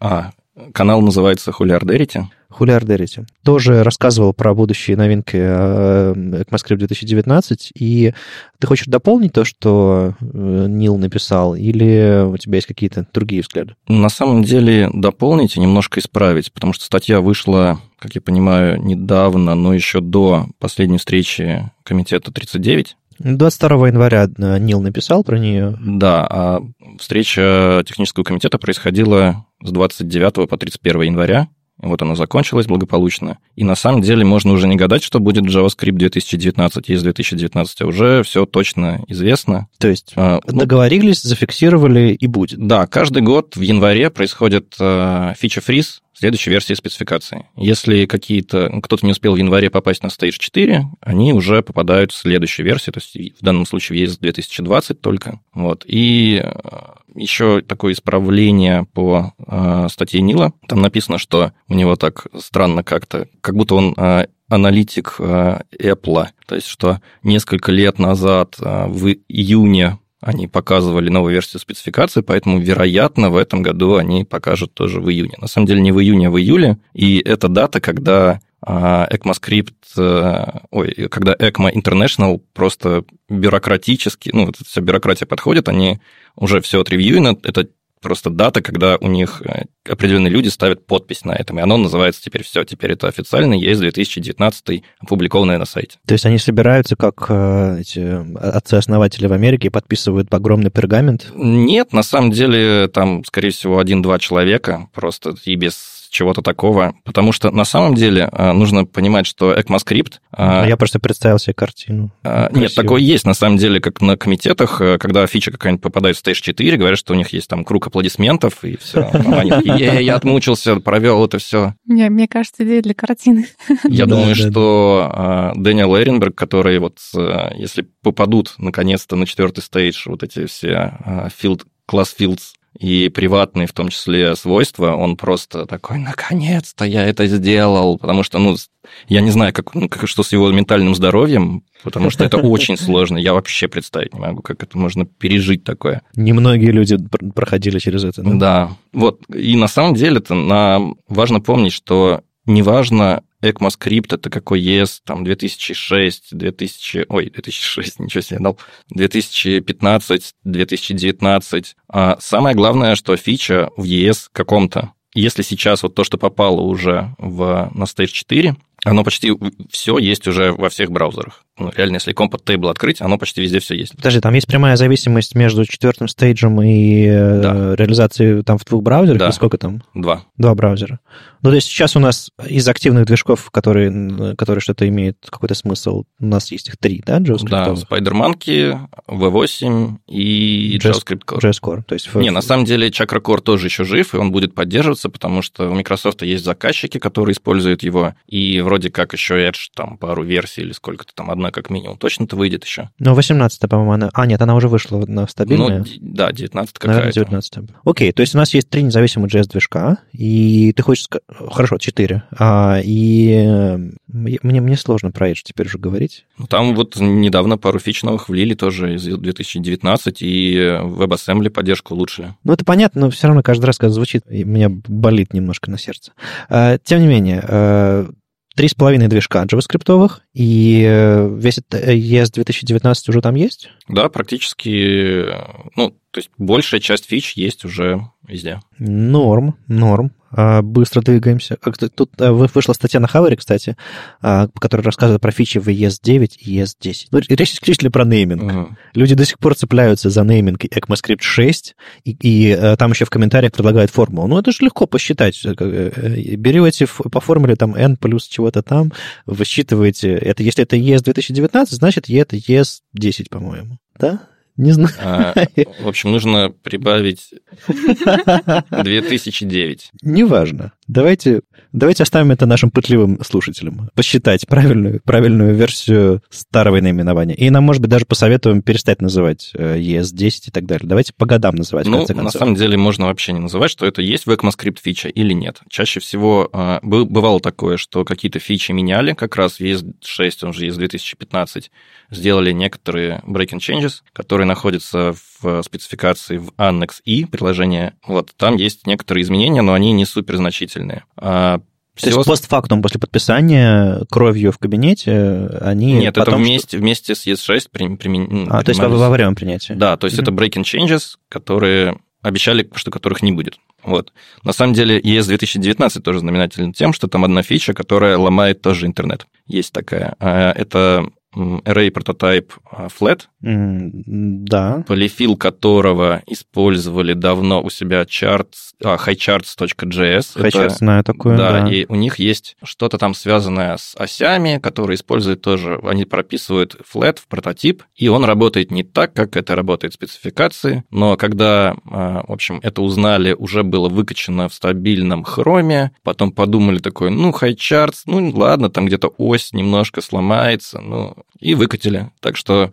А, канал называется Хулиардерити. Хулиардерити. Тоже рассказывал про будущие новинки э, ECMAScript 2019, и ты хочешь дополнить то, что э, Нил написал, или у тебя есть какие-то другие взгляды? На самом деле дополнить и немножко исправить, потому что статья вышла, как я понимаю, недавно, но еще до последней встречи комитета 39, 22 января э, Нил написал про нее. Да, а встреча технического комитета происходила с 29 по 31 января. Вот она закончилась благополучно. И на самом деле можно уже не гадать, что будет JavaScript 2019 из 2019, а уже все точно известно. То есть а, ну, договорились, зафиксировали и будет. Да, каждый год в январе происходит э, фича-фриз, следующей версии спецификации. Если какие-то кто-то не успел в январе попасть на Stage 4, они уже попадают в следующую версию, то есть в данном случае ES 2020 только. Вот. И э, еще такое исправление по э, статье Нила. Там написано, что у него так странно как-то, как будто он э, аналитик э, Apple. То есть, что несколько лет назад, э, в июне они показывали новую версию спецификации, поэтому, вероятно, в этом году они покажут тоже в июне. На самом деле не в июне, а в июле. И это дата, когда ECMAScript, э, ой, когда ECMA International просто бюрократически, ну, вот вся бюрократия подходит, они уже все отревьюено, это просто дата, когда у них э, определенные люди ставят подпись на этом, и оно называется теперь все, теперь это официально, есть 2019 опубликованное на сайте. То есть они собираются, как э, эти отцы-основатели в Америке, подписывают огромный пергамент? Нет, на самом деле там, скорее всего, один-два человека, просто и без чего-то такого, потому что на самом деле а, нужно понимать, что ECMAScript... А, Я просто представил себе картину. А, нет, такое есть на самом деле, как на комитетах, э, когда фича какая-нибудь попадает в Stage 4, говорят, что у них есть там круг аплодисментов, и все. Они я отмучился, провел это все. Мне кажется, идея для картины. Я думаю, что Дэниел Эренберг, который вот, э, если попадут наконец-то на четвертый стейдж вот эти все field, класс fields и приватные в том числе свойства, он просто такой, наконец-то я это сделал, потому что, ну, я не знаю, как, ну, как, что с его ментальным здоровьем, потому что это очень сложно, я вообще представить не могу, как это можно пережить такое. Немногие люди проходили через это. Да, да вот, и на самом деле это на... важно помнить, что неважно, ECMAScript это какой есть, там 2006, 2000, ой, 2006, ничего себе дал, 2015, 2019. А самое главное, что фича в ES каком-то. Если сейчас вот то, что попало уже в, на Stage 4, оно почти все есть уже во всех браузерах. Ну, реально, если Compat Table открыть, оно почти везде все есть. Подожди, там есть прямая зависимость между четвертым стейджем и э, да. реализацией там в двух браузерах? Да. И сколько там? Два. Два браузера. Ну, то есть сейчас у нас из активных движков, которые, которые что-то имеют какой-то смысл, у нас есть их три, да, JavaScript? Да, SpiderMonkey, V8 и JavaScript Core. JS Core. То есть... Не, на самом деле Chakra Core тоже еще жив, и он будет поддерживаться, потому что у Microsoft есть заказчики, которые используют его, и вроде как еще Edge, там пару версий или сколько-то там, одна как минимум, точно-то выйдет еще. Ну, 18 по-моему, она... А, нет, она уже вышла на стабильную. Ну, да, 19 какая-то. Наверное, 19 Окей, то есть у нас есть три независимых JS-движка, и ты хочешь... Хорошо, четыре. А, и мне, мне сложно про Edge теперь уже говорить. Ну, там вот недавно пару фич новых влили тоже из 2019, и WebAssembly поддержку улучшили. Ну, это понятно, но все равно каждый раз, когда звучит, меня болит немножко на сердце. А, тем не менее, а, три с половиной движка JavaScript, и э, весь этот ES 2019 уже там есть? Да, практически, ну, то есть большая часть фич есть уже везде. Норм, норм. А, быстро двигаемся. Тут а, вышла статья на Хаваре, кстати, которая рассказывает про фичи в ES9 и ES10. Ну, речь исключительно про нейминг. Uh-huh. Люди до сих пор цепляются за нейминг ECMAScript 6, и, и там еще в комментариях предлагают формулу. Ну, это же легко посчитать. Э, э, берете по формуле там n плюс чего-то там, высчитываете. Это, если это ES 2019, значит, это ES10, по-моему. Да? Не знаю. А, в общем, нужно прибавить 2009. Неважно. Давайте, давайте оставим это нашим пытливым слушателям. Посчитать правильную, правильную версию старого наименования. И нам, может быть, даже посоветуем перестать называть ES10 и так далее. Давайте по годам называть, ну, на самом деле, можно вообще не называть, что это есть в ECMAScript фича или нет. Чаще всего а, бывало такое, что какие-то фичи меняли, как раз ES6, он же ES 2015, сделали некоторые breaking changes, которые находятся в спецификации в Annex и приложение. Вот, там есть некоторые изменения, но они не супер значительные. А то есть постфактум после подписания кровью в кабинете они Нет, потом... это вместе, вместе с ES6 при, при, А, то есть во, время принятия. Да, то есть mm-hmm. это breaking changes, которые обещали, что которых не будет. Вот. На самом деле ES 2019 тоже знаменателен тем, что там одна фича, которая ломает тоже интернет. Есть такая. А, это array прототип а, flat, да. полифил которого использовали давно у себя charts, а, highcharts.js. Highcharts, это, знаю такое, да, да. и у них есть что-то там связанное с осями, которые используют тоже, они прописывают flat в прототип, и он работает не так, как это работает в спецификации, но когда, а, в общем, это узнали, уже было выкачано в стабильном хроме, потом подумали такой, ну, highcharts, ну, ладно, там где-то ось немножко сломается, ну, и выкатили. Так что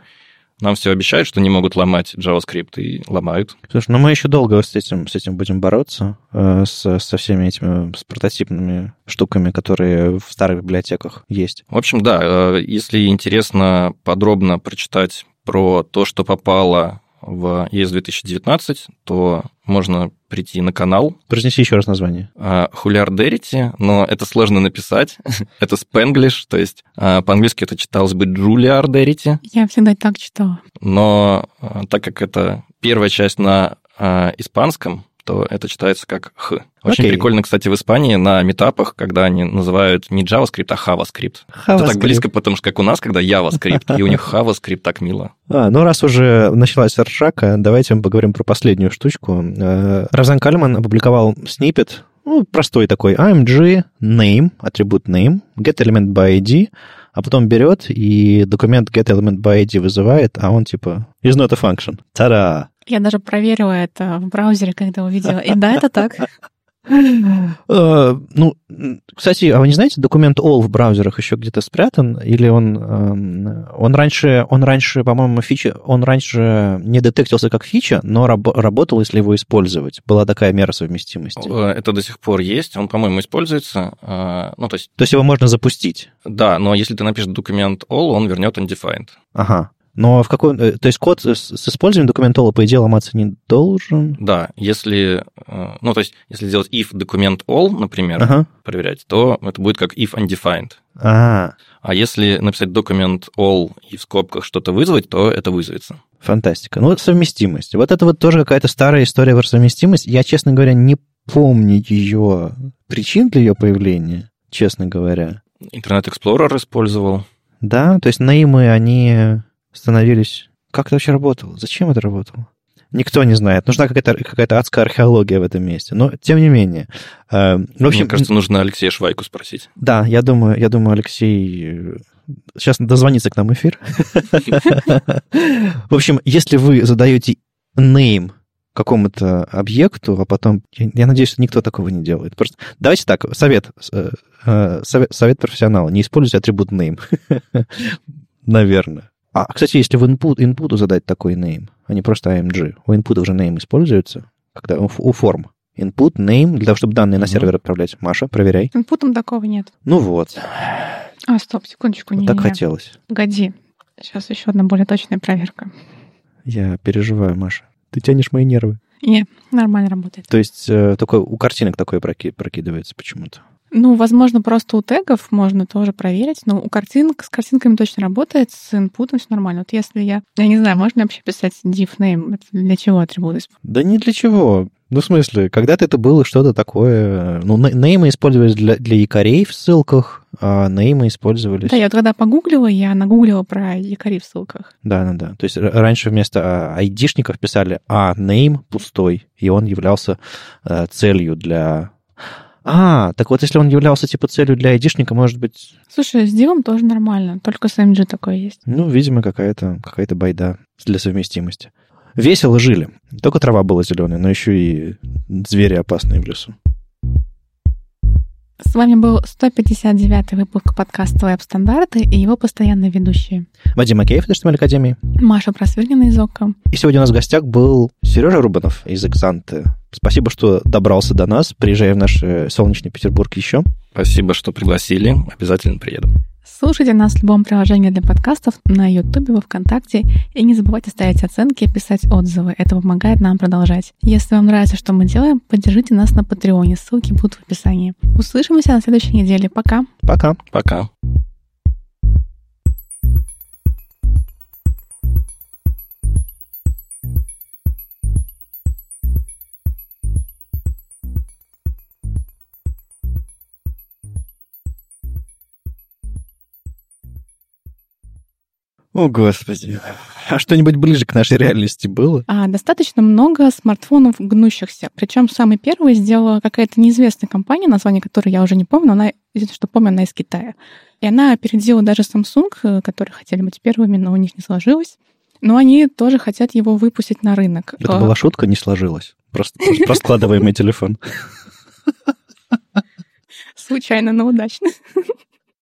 нам все обещают, что не могут ломать JavaScript, и ломают. Слушай, ну мы еще долго с этим, с этим будем бороться, э, с, со всеми этими с прототипными штуками, которые в старых библиотеках есть. В общем, да, э, если интересно подробно прочитать про то, что попало в ES 2019, то можно прийти на канал. Произнеси еще раз название. Хулиардерити, но это сложно написать. это спенглиш, то есть а, по-английски это читалось бы Джулиардерити. Я всегда так читала. Но а, так как это первая часть на а, испанском, то это читается как «х». Очень okay. прикольно, кстати, в Испании на метапах, когда они называют не JavaScript, а JavaScript. JavaScript. Это так близко, потому что как у нас, когда JavaScript, и у них JavaScript так мило. А, ну раз уже началась ржака, давайте мы поговорим про последнюю штучку. Э, Равзан Кальман опубликовал снипет, ну, простой такой, AMG, name, атрибут name, get element by ID, а потом берет и документ get element by ID вызывает, а он типа is not a function. Та-да! Я даже проверила это в браузере, когда увидела. И да, это так. Э, ну, кстати, а вы не знаете, документ all в браузерах еще где-то спрятан? Или он, эм, он раньше, он раньше, по-моему, фича, он раньше не детектился как фича, но раб, работал, если его использовать. Была такая мера совместимости. Э, это до сих пор есть. Он, по-моему, используется. Э, ну, то есть... То есть его можно запустить? Да, но если ты напишешь документ all, он вернет undefined. Ага. Но в какой... Э, то есть код с использованием документола, по идее, ломаться не должен? Да, если... Э, ну, то есть, если сделать if document all, например, ага. проверять, то это будет как if undefined. Ага. А если написать document all и в скобках что-то вызвать, то это вызовется. Фантастика. Ну, совместимость. Вот это вот тоже какая-то старая история про совместимость. Я, честно говоря, не помню ее причин для ее появления, честно говоря. Интернет Explorer использовал. Да, то есть наимы, они становились... Как это вообще работало? Зачем это работало? Никто не знает. Нужна какая-то какая адская археология в этом месте. Но, тем не менее. Э, в общем, Мне кажется, нужно Алексея Швайку спросить. Да, я думаю, я думаю, Алексей сейчас дозвонится к нам эфир. В общем, если вы задаете name какому-то объекту, а потом... Я, я надеюсь, что никто такого не делает. Просто давайте так, совет, э, э, совет, совет профессионала. Не используйте атрибут name. Наверное. А, кстати, если в input, input задать такой name, а не просто IMG, у input уже name используется, когда у, у форм. Input, name, для того, чтобы данные mm-hmm. на сервер отправлять. Маша, проверяй. Инпутом такого нет. Ну вот. А, стоп, секундочку. Не, не, так не. хотелось. Погоди. Сейчас еще одна более точная проверка. Я переживаю, Маша. Ты тянешь мои нервы. Не, нормально работает. То есть э, такой, у картинок такое проки, прокидывается почему-то. Ну, возможно, просто у тегов можно тоже проверить, но у картинок с картинками точно работает, с инпутом все нормально. Вот если я, я не знаю, можно вообще писать div name? Это для чего атрибут Да не для чего. Ну, в смысле, когда-то это было что-то такое... Ну, неймы использовались для, для якорей в ссылках, а неймы использовались... Да, я вот когда погуглила, я нагуглила про якори в ссылках. Да, да, да. То есть раньше вместо айдишников писали «а, name пустой», и он являлся э, целью для... А, так вот, если он являлся типа целью для айдишника, может быть... Слушай, с дивом тоже нормально, только с MG такое есть. Ну, видимо, какая-то какая байда для совместимости. Весело жили. Не только трава была зеленая, но еще и звери опасные в лесу. С вами был 159 выпуск подкаста «Веб-стандарты» и его постоянные ведущие. Вадим Акеев из HTML Академии. Маша Просвирнина из ОКО. И сегодня у нас в гостях был Сережа Рубанов из Экзанты. Спасибо, что добрался до нас. Приезжай в наш э, солнечный Петербург еще. Спасибо, что пригласили. Обязательно приеду. Слушайте нас в любом приложении для подкастов, на YouTube, во Вконтакте. И не забывайте ставить оценки и писать отзывы. Это помогает нам продолжать. Если вам нравится, что мы делаем, поддержите нас на Патреоне. Ссылки будут в описании. Услышимся на следующей неделе. Пока. Пока. Пока. О, Господи. А что-нибудь ближе к нашей реальности было? А, достаточно много смартфонов гнущихся. Причем самый первый сделала какая-то неизвестная компания, название которой я уже не помню, но она, что помню, она из Китая. И она опередила даже Samsung, э, которые хотели быть первыми, но у них не сложилось. Но они тоже хотят его выпустить на рынок. Это была шутка, не сложилось. Просто раскладываемый телефон. Случайно, но удачно.